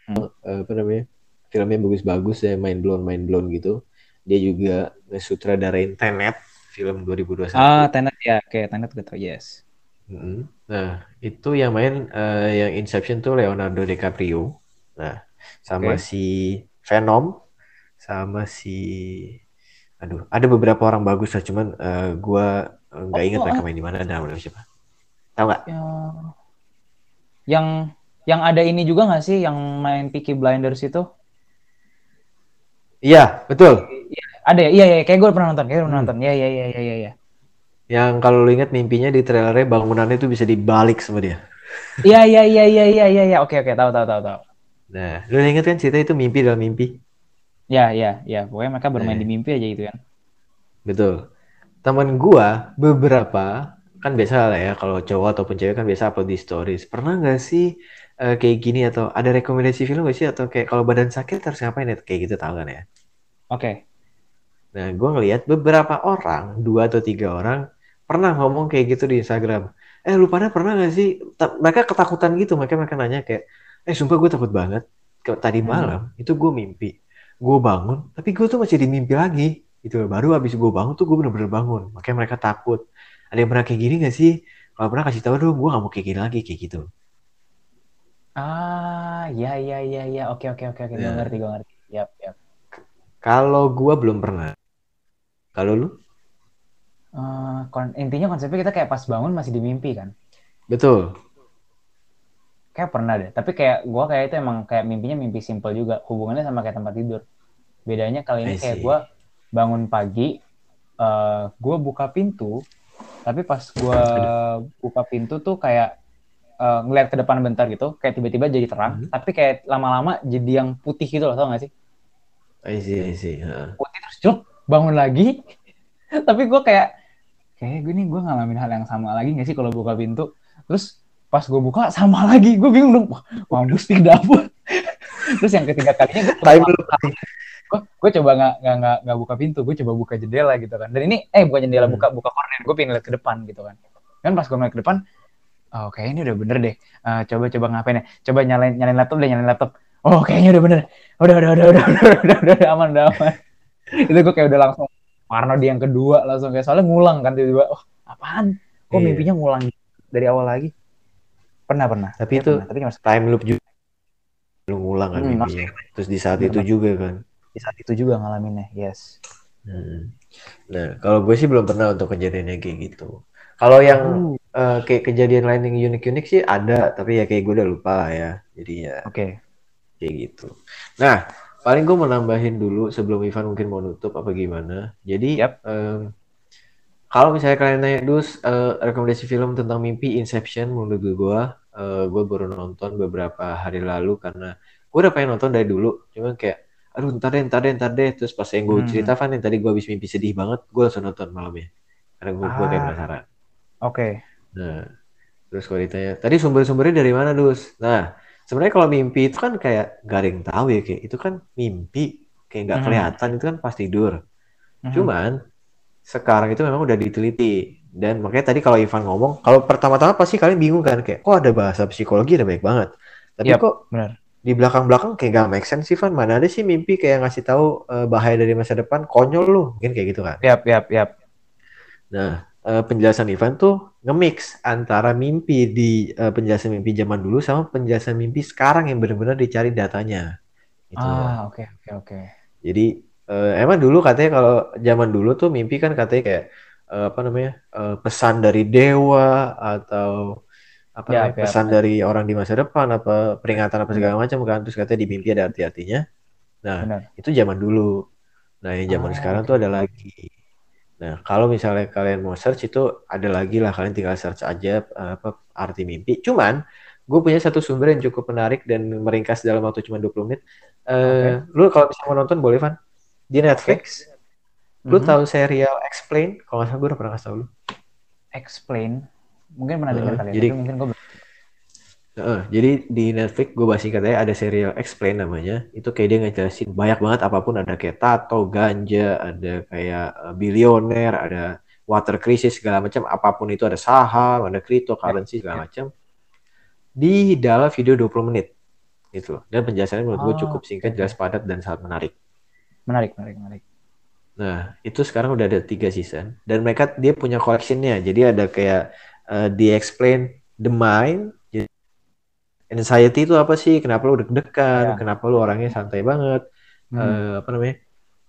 Hmm. Uh, apa namanya? Filmnya bagus-bagus ya, main blown, main blown gitu. Dia juga sutradarain Tenet, film 2021. Ah, Tenet ya, oke, okay, Tenet gitu, yes. Hmm. Nah, itu yang main uh, yang Inception tuh Leonardo DiCaprio. Nah, sama okay. si Venom, sama si, aduh, ada beberapa orang bagus lah, cuman uh, gue nggak ingat oh, mereka main di mana dan namanya siapa. Tahu nggak? Ya. yang yang ada ini juga nggak sih yang main Peaky Blinders itu? Iya betul. Ya, ada ya? Iya iya kayak gue pernah nonton kayak gue pernah nonton. Iya iya iya iya iya. Yang kalau lu ingat mimpinya di trailernya bangunannya itu bisa dibalik sama dia. Iya iya iya iya iya iya ya. oke oke tahu tahu tahu tahu. Nah lu inget kan cerita itu mimpi dalam mimpi? Ya ya ya. Pokoknya mereka bermain nah. di mimpi aja gitu kan. Betul teman gua beberapa kan biasa lah ya kalau cowok ataupun cewek kan biasa upload di stories. Pernah nggak sih uh, kayak gini atau ada rekomendasi film nggak sih atau kayak kalau badan sakit harus ngapain ya kayak gitu tahu kan ya? Oke. Okay. Nah, gue ngelihat beberapa orang, dua atau tiga orang pernah ngomong kayak gitu di Instagram. Eh, lu pada pernah gak sih? Mereka ketakutan gitu, mereka mereka nanya kayak, eh sumpah gue takut banget. Tadi hmm. malam hmm. itu gue mimpi, gue bangun, tapi gue tuh masih di mimpi lagi. Itu baru abis gue bangun tuh gue bener-bener bangun. Makanya mereka takut. Ada yang pernah kayak gini gak sih? Kalau pernah kasih tahu dong, gue gak mau kayak gini lagi kayak gitu. Ah, ya ya ya ya, oke oke oke oke, gue ya. ngerti gue ngerti. Yap yap. Kalau gue belum pernah. Kalau lu? Uh, kon intinya konsepnya kita kayak pas bangun masih di mimpi kan? Betul. Kayak pernah deh. Tapi kayak gue kayak itu emang kayak mimpinya mimpi simple juga. Hubungannya sama kayak tempat tidur. Bedanya kali ini kayak gue bangun pagi, uh, eh, gue buka pintu, tapi pas gue buka pintu tuh kayak uh, ngeliat ke depan bentar gitu, kayak tiba-tiba jadi terang, hmm. tapi kayak lama-lama jadi yang putih gitu loh, tau gak sih? I see, I see. Uh. Putih terus cuk, bangun lagi tapi gue kayak kayak gue nih gue ngalamin hal yang sama lagi gak sih kalau buka pintu terus pas gue buka sama lagi gue bingung dong wah mesti dapur terus yang ketiga kalinya gue coba, gue, gue coba nggak nggak nggak buka pintu gue coba buka jendela gitu kan. Dan ini eh bukan jendela hmm. buka buka korden gue pengen lihat ke depan gitu kan. Kan pas gue ngeliat ke depan oh kayaknya ini udah bener deh. Uh, coba coba ngapain ya? Coba nyalain nyalain laptop deh nyalain laptop. Oh kayaknya udah bener. Udah udah udah udah udah udah udah, udah, aman udah aman. Itu gue kayak udah langsung Parno di yang kedua langsung kayak soalnya ngulang kan tiba-tiba oh apaan? Kok iya. mimpinya ngulang? Dari awal lagi. Pernah pernah. Tapi itu pernah. tapi cuma time loop juga lu ngulang kan hmm, mimpinya terus di saat itu juga kan di saat itu juga ngalaminnya yes hmm. nah kalau gue sih belum pernah untuk kejadiannya kayak gitu kalau yang uh. Uh, kayak kejadian lain yang unik-unik sih ada tapi ya kayak gue udah lupa ya jadi ya oke okay. kayak gitu nah paling gue mau nambahin dulu sebelum Ivan mungkin mau nutup apa gimana. Jadi yep. um, kalau misalnya kalian nanya dus uh, rekomendasi film tentang mimpi Inception menurut gue, uh, gue baru nonton beberapa hari lalu karena gue udah pengen nonton dari dulu, cuman kayak aduh ntar deh ntar deh ntar deh terus pas yang gue hmm. cerita Van yang tadi gue habis mimpi sedih banget gue langsung nonton malamnya karena gue ah. kayak penasaran. Oke. Okay. Nah terus kalau ditanya tadi sumber-sumbernya dari mana dus? Nah sebenarnya kalau mimpi itu kan kayak garing tahu ya kayak itu kan mimpi kayak nggak hmm. kelihatan itu kan pas tidur hmm. cuman sekarang itu memang udah diteliti dan makanya tadi kalau Ivan ngomong kalau pertama-tama pasti kalian bingung kan kayak kok ada bahasa psikologi ada baik banget tapi yep, kok benar. di belakang-belakang kayak gak make sense sih Ivan mana ada sih mimpi kayak ngasih tahu uh, bahaya dari masa depan konyol lu mungkin kayak gitu kan yap yap yap nah uh, penjelasan Ivan tuh nge-mix antara mimpi di uh, penjelasan mimpi zaman dulu sama penjelasan mimpi sekarang yang benar-benar dicari datanya. Gitu. Ah, oke okay, oke okay, oke. Okay. Jadi uh, emang dulu katanya kalau zaman dulu tuh mimpi kan katanya kayak uh, apa namanya? Uh, pesan dari dewa atau apa ya, namanya, pesan ya. dari orang di masa depan apa peringatan apa segala macam kan terus katanya di mimpi ada arti-artinya. Nah, Benar. itu zaman dulu. Nah, yang zaman ah, sekarang okay. tuh ada lagi Nah, kalau misalnya kalian mau search itu ada lagi lah kalian tinggal search aja apa arti mimpi. Cuman gue punya satu sumber yang cukup menarik dan meringkas dalam waktu cuma 20 menit. Uh, okay. Lu kalau bisa mau nonton boleh Van di Netflix. Okay. Lu mm -hmm. tahu serial Explain? Kalau nggak salah gue udah pernah kasih tau lu. Explain? Mungkin pernah uh, dengar kali ya. Jadi, mungkin gue Uh, jadi di Netflix gue bahas katanya ada serial Explain namanya. Itu kayak dia ngejelasin banyak banget apa pun ada kayak tato, ganja, ada kayak uh, bilioner, ada water crisis segala macam, apa pun itu ada saham, ada cryptocurrency segala macam. Di dalam video 20 menit. Gitu. Dan penjelasannya menurut oh, gue cukup singkat, jelas padat dan sangat menarik. Menarik, menarik, menarik. Nah, itu sekarang udah ada tiga season dan mereka dia punya collectionnya. Jadi ada kayak uh, di explain the mind, anxiety itu apa sih? Kenapa lu deg-degan? Ya. Kenapa lu orangnya santai banget? Hmm. Uh, apa namanya?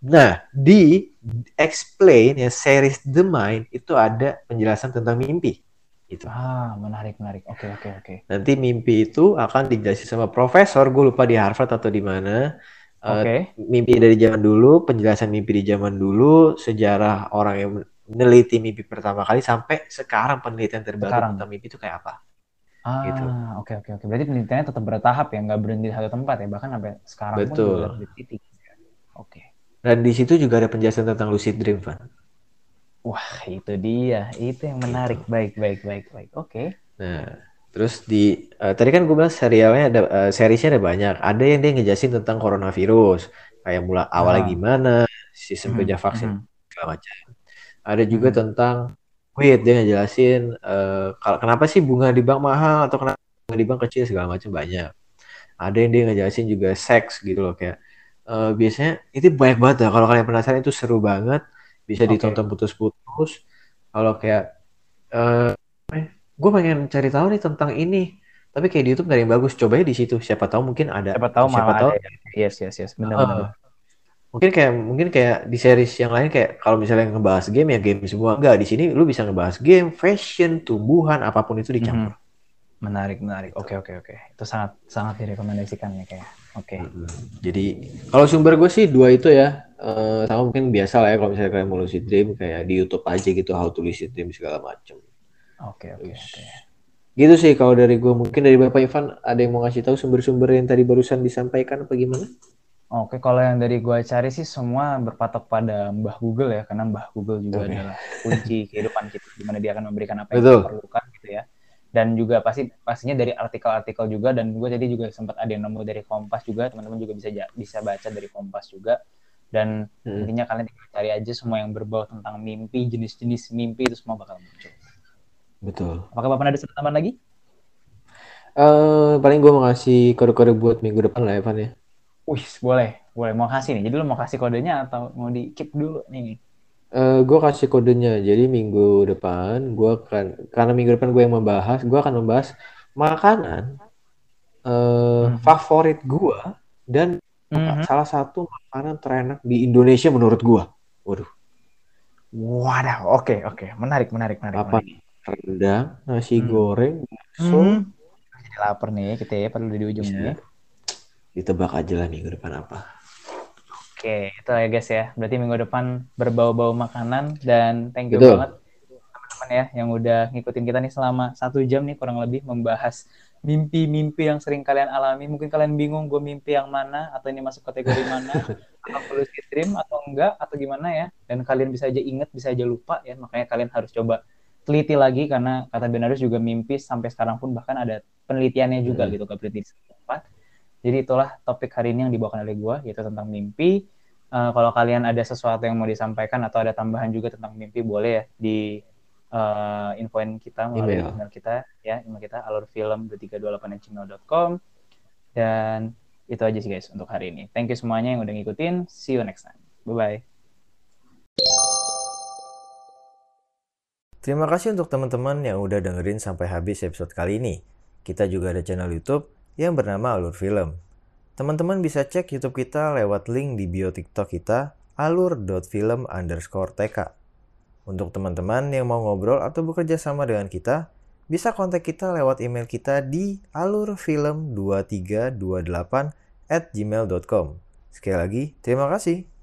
Nah, di explain ya series The Mind itu ada penjelasan tentang mimpi. Itu. Ah, menarik, menarik. Oke, okay, oke, okay, oke. Okay. Nanti mimpi itu akan dijelasin sama profesor, gue lupa di Harvard atau di mana. Eh, oke. Okay. Uh, mimpi dari zaman dulu, penjelasan mimpi di zaman dulu, sejarah orang yang meneliti mimpi pertama kali sampai sekarang penelitian terbaru sekarang. tentang mimpi itu kayak apa. Ah, gitu. oke oke oke. Berarti penelitiannya tetap bertahap ya, nggak berhenti di satu tempat ya, bahkan sampai sekarang Betul. pun di titik. Oke. Dan di situ juga ada penjelasan tentang lucid dream, Van. Wah, itu dia. Itu yang menarik. Gitu. Baik, baik, baik, baik. Oke. Okay. Nah, terus di uh, tadi kan gue bilang serialnya ada uh, seriesnya ada banyak. Ada yang dia ngejelasin tentang coronavirus, kayak mulai awalnya ah. gimana, sistem hmm. kerja vaksin hmm. segala macam. Ada juga hmm. tentang wait dia ngejelasin uh, kenapa sih bunga di bank mahal atau kenapa bunga di bank kecil segala macam banyak. Ada yang dia ngejelasin juga seks gitu loh kayak uh, biasanya itu banyak banget ya kalau kalian penasaran itu seru banget bisa okay. ditonton putus-putus kalau kayak uh, eh, gue pengen cari tahu nih tentang ini tapi kayak di YouTube gak ada yang bagus coba di situ siapa tahu mungkin ada siapa tahu siapa tahu ada. Ya. yes yes yes benar uh, benar mungkin kayak mungkin kayak di series yang lain kayak kalau misalnya ngebahas game ya game semua enggak di sini lu bisa ngebahas game fashion tumbuhan apa pun itu dicampur mm -hmm. menarik menarik oke okay, oke okay, oke okay. itu sangat sangat direkomendasikan ya kayak oke okay. mm -hmm. jadi kalau sumber gue sih dua itu ya uh, sama mungkin biasa lah ya kalau misalnya kalian mau lucid dream kayak di YouTube aja gitu how to lucid dream segala macam. Oke oke oke. Gitu sih kalau dari gue mungkin dari Bapak Ivan ada yang mau ngasih tahu sumber-sumber yang tadi barusan disampaikan apa gimana? Oke, kalau yang dari gue cari sih semua berpatok pada Mbah Google ya, karena Mbah Google juga okay. adalah kunci kehidupan kita, gimana dia akan memberikan apa yang Betul. kita perlukan gitu ya. Dan juga pasti pastinya dari artikel-artikel juga, dan gue tadi juga sempat ada yang nemu dari Kompas juga, teman-teman juga bisa bisa baca dari Kompas juga dan hmm. intinya kalian cari aja semua yang berbau tentang mimpi jenis-jenis mimpi itu semua bakal muncul betul apakah bapak ada tambahan lagi uh, paling gue mau kasih kode-kode buat minggu depan lah Evan ya Wih, boleh, boleh. Mau kasih nih. Jadi lo mau kasih kodenya atau mau di keep dulu nih? Uh, gue kasih kodenya. Jadi minggu depan gue akan karena minggu depan gue yang membahas, gue akan membahas makanan uh, hmm. favorit gue dan Mm-hmm. Salah satu makanan terenak di Indonesia menurut gua. Waduh. Wadah, oke okay, oke, okay. menarik menarik menarik. Apa? Menarik. Rendang, nasi hmm. goreng, bakso. Hmm. Jadi lapar nih kita ya perlu di ujung nih. Ditebak aja lah minggu depan apa. Oke, itu ya guys ya. Berarti minggu depan berbau-bau makanan dan thank you Betul. banget teman-teman ya yang udah ngikutin kita nih selama satu jam nih kurang lebih membahas mimpi-mimpi yang sering kalian alami. Mungkin kalian bingung gue mimpi yang mana atau ini masuk kategori mana, apa lucid dream atau enggak atau gimana ya. Dan kalian bisa aja inget, bisa aja lupa ya. Makanya kalian harus coba teliti lagi karena kata Benarus juga mimpi sampai sekarang pun bahkan ada penelitiannya juga hmm. gitu ke peneliti tempat. Jadi itulah topik hari ini yang dibawakan oleh gue yaitu tentang mimpi. Uh, kalau kalian ada sesuatu yang mau disampaikan atau ada tambahan juga tentang mimpi boleh ya di uh, infoin kita melalui email. email kita ya email kita alurfilm328gmail.com dan itu aja sih guys untuk hari ini thank you semuanya yang udah ngikutin see you next time bye bye Terima kasih untuk teman-teman yang udah dengerin sampai habis episode kali ini. Kita juga ada channel YouTube yang bernama Alur Film. Teman-teman bisa cek YouTube kita lewat link di bio TikTok kita alur.film underscore tk. Untuk teman-teman yang mau ngobrol atau bekerja sama dengan kita, bisa kontak kita lewat email kita di alurfilm2328 at gmail.com. Sekali lagi, terima kasih.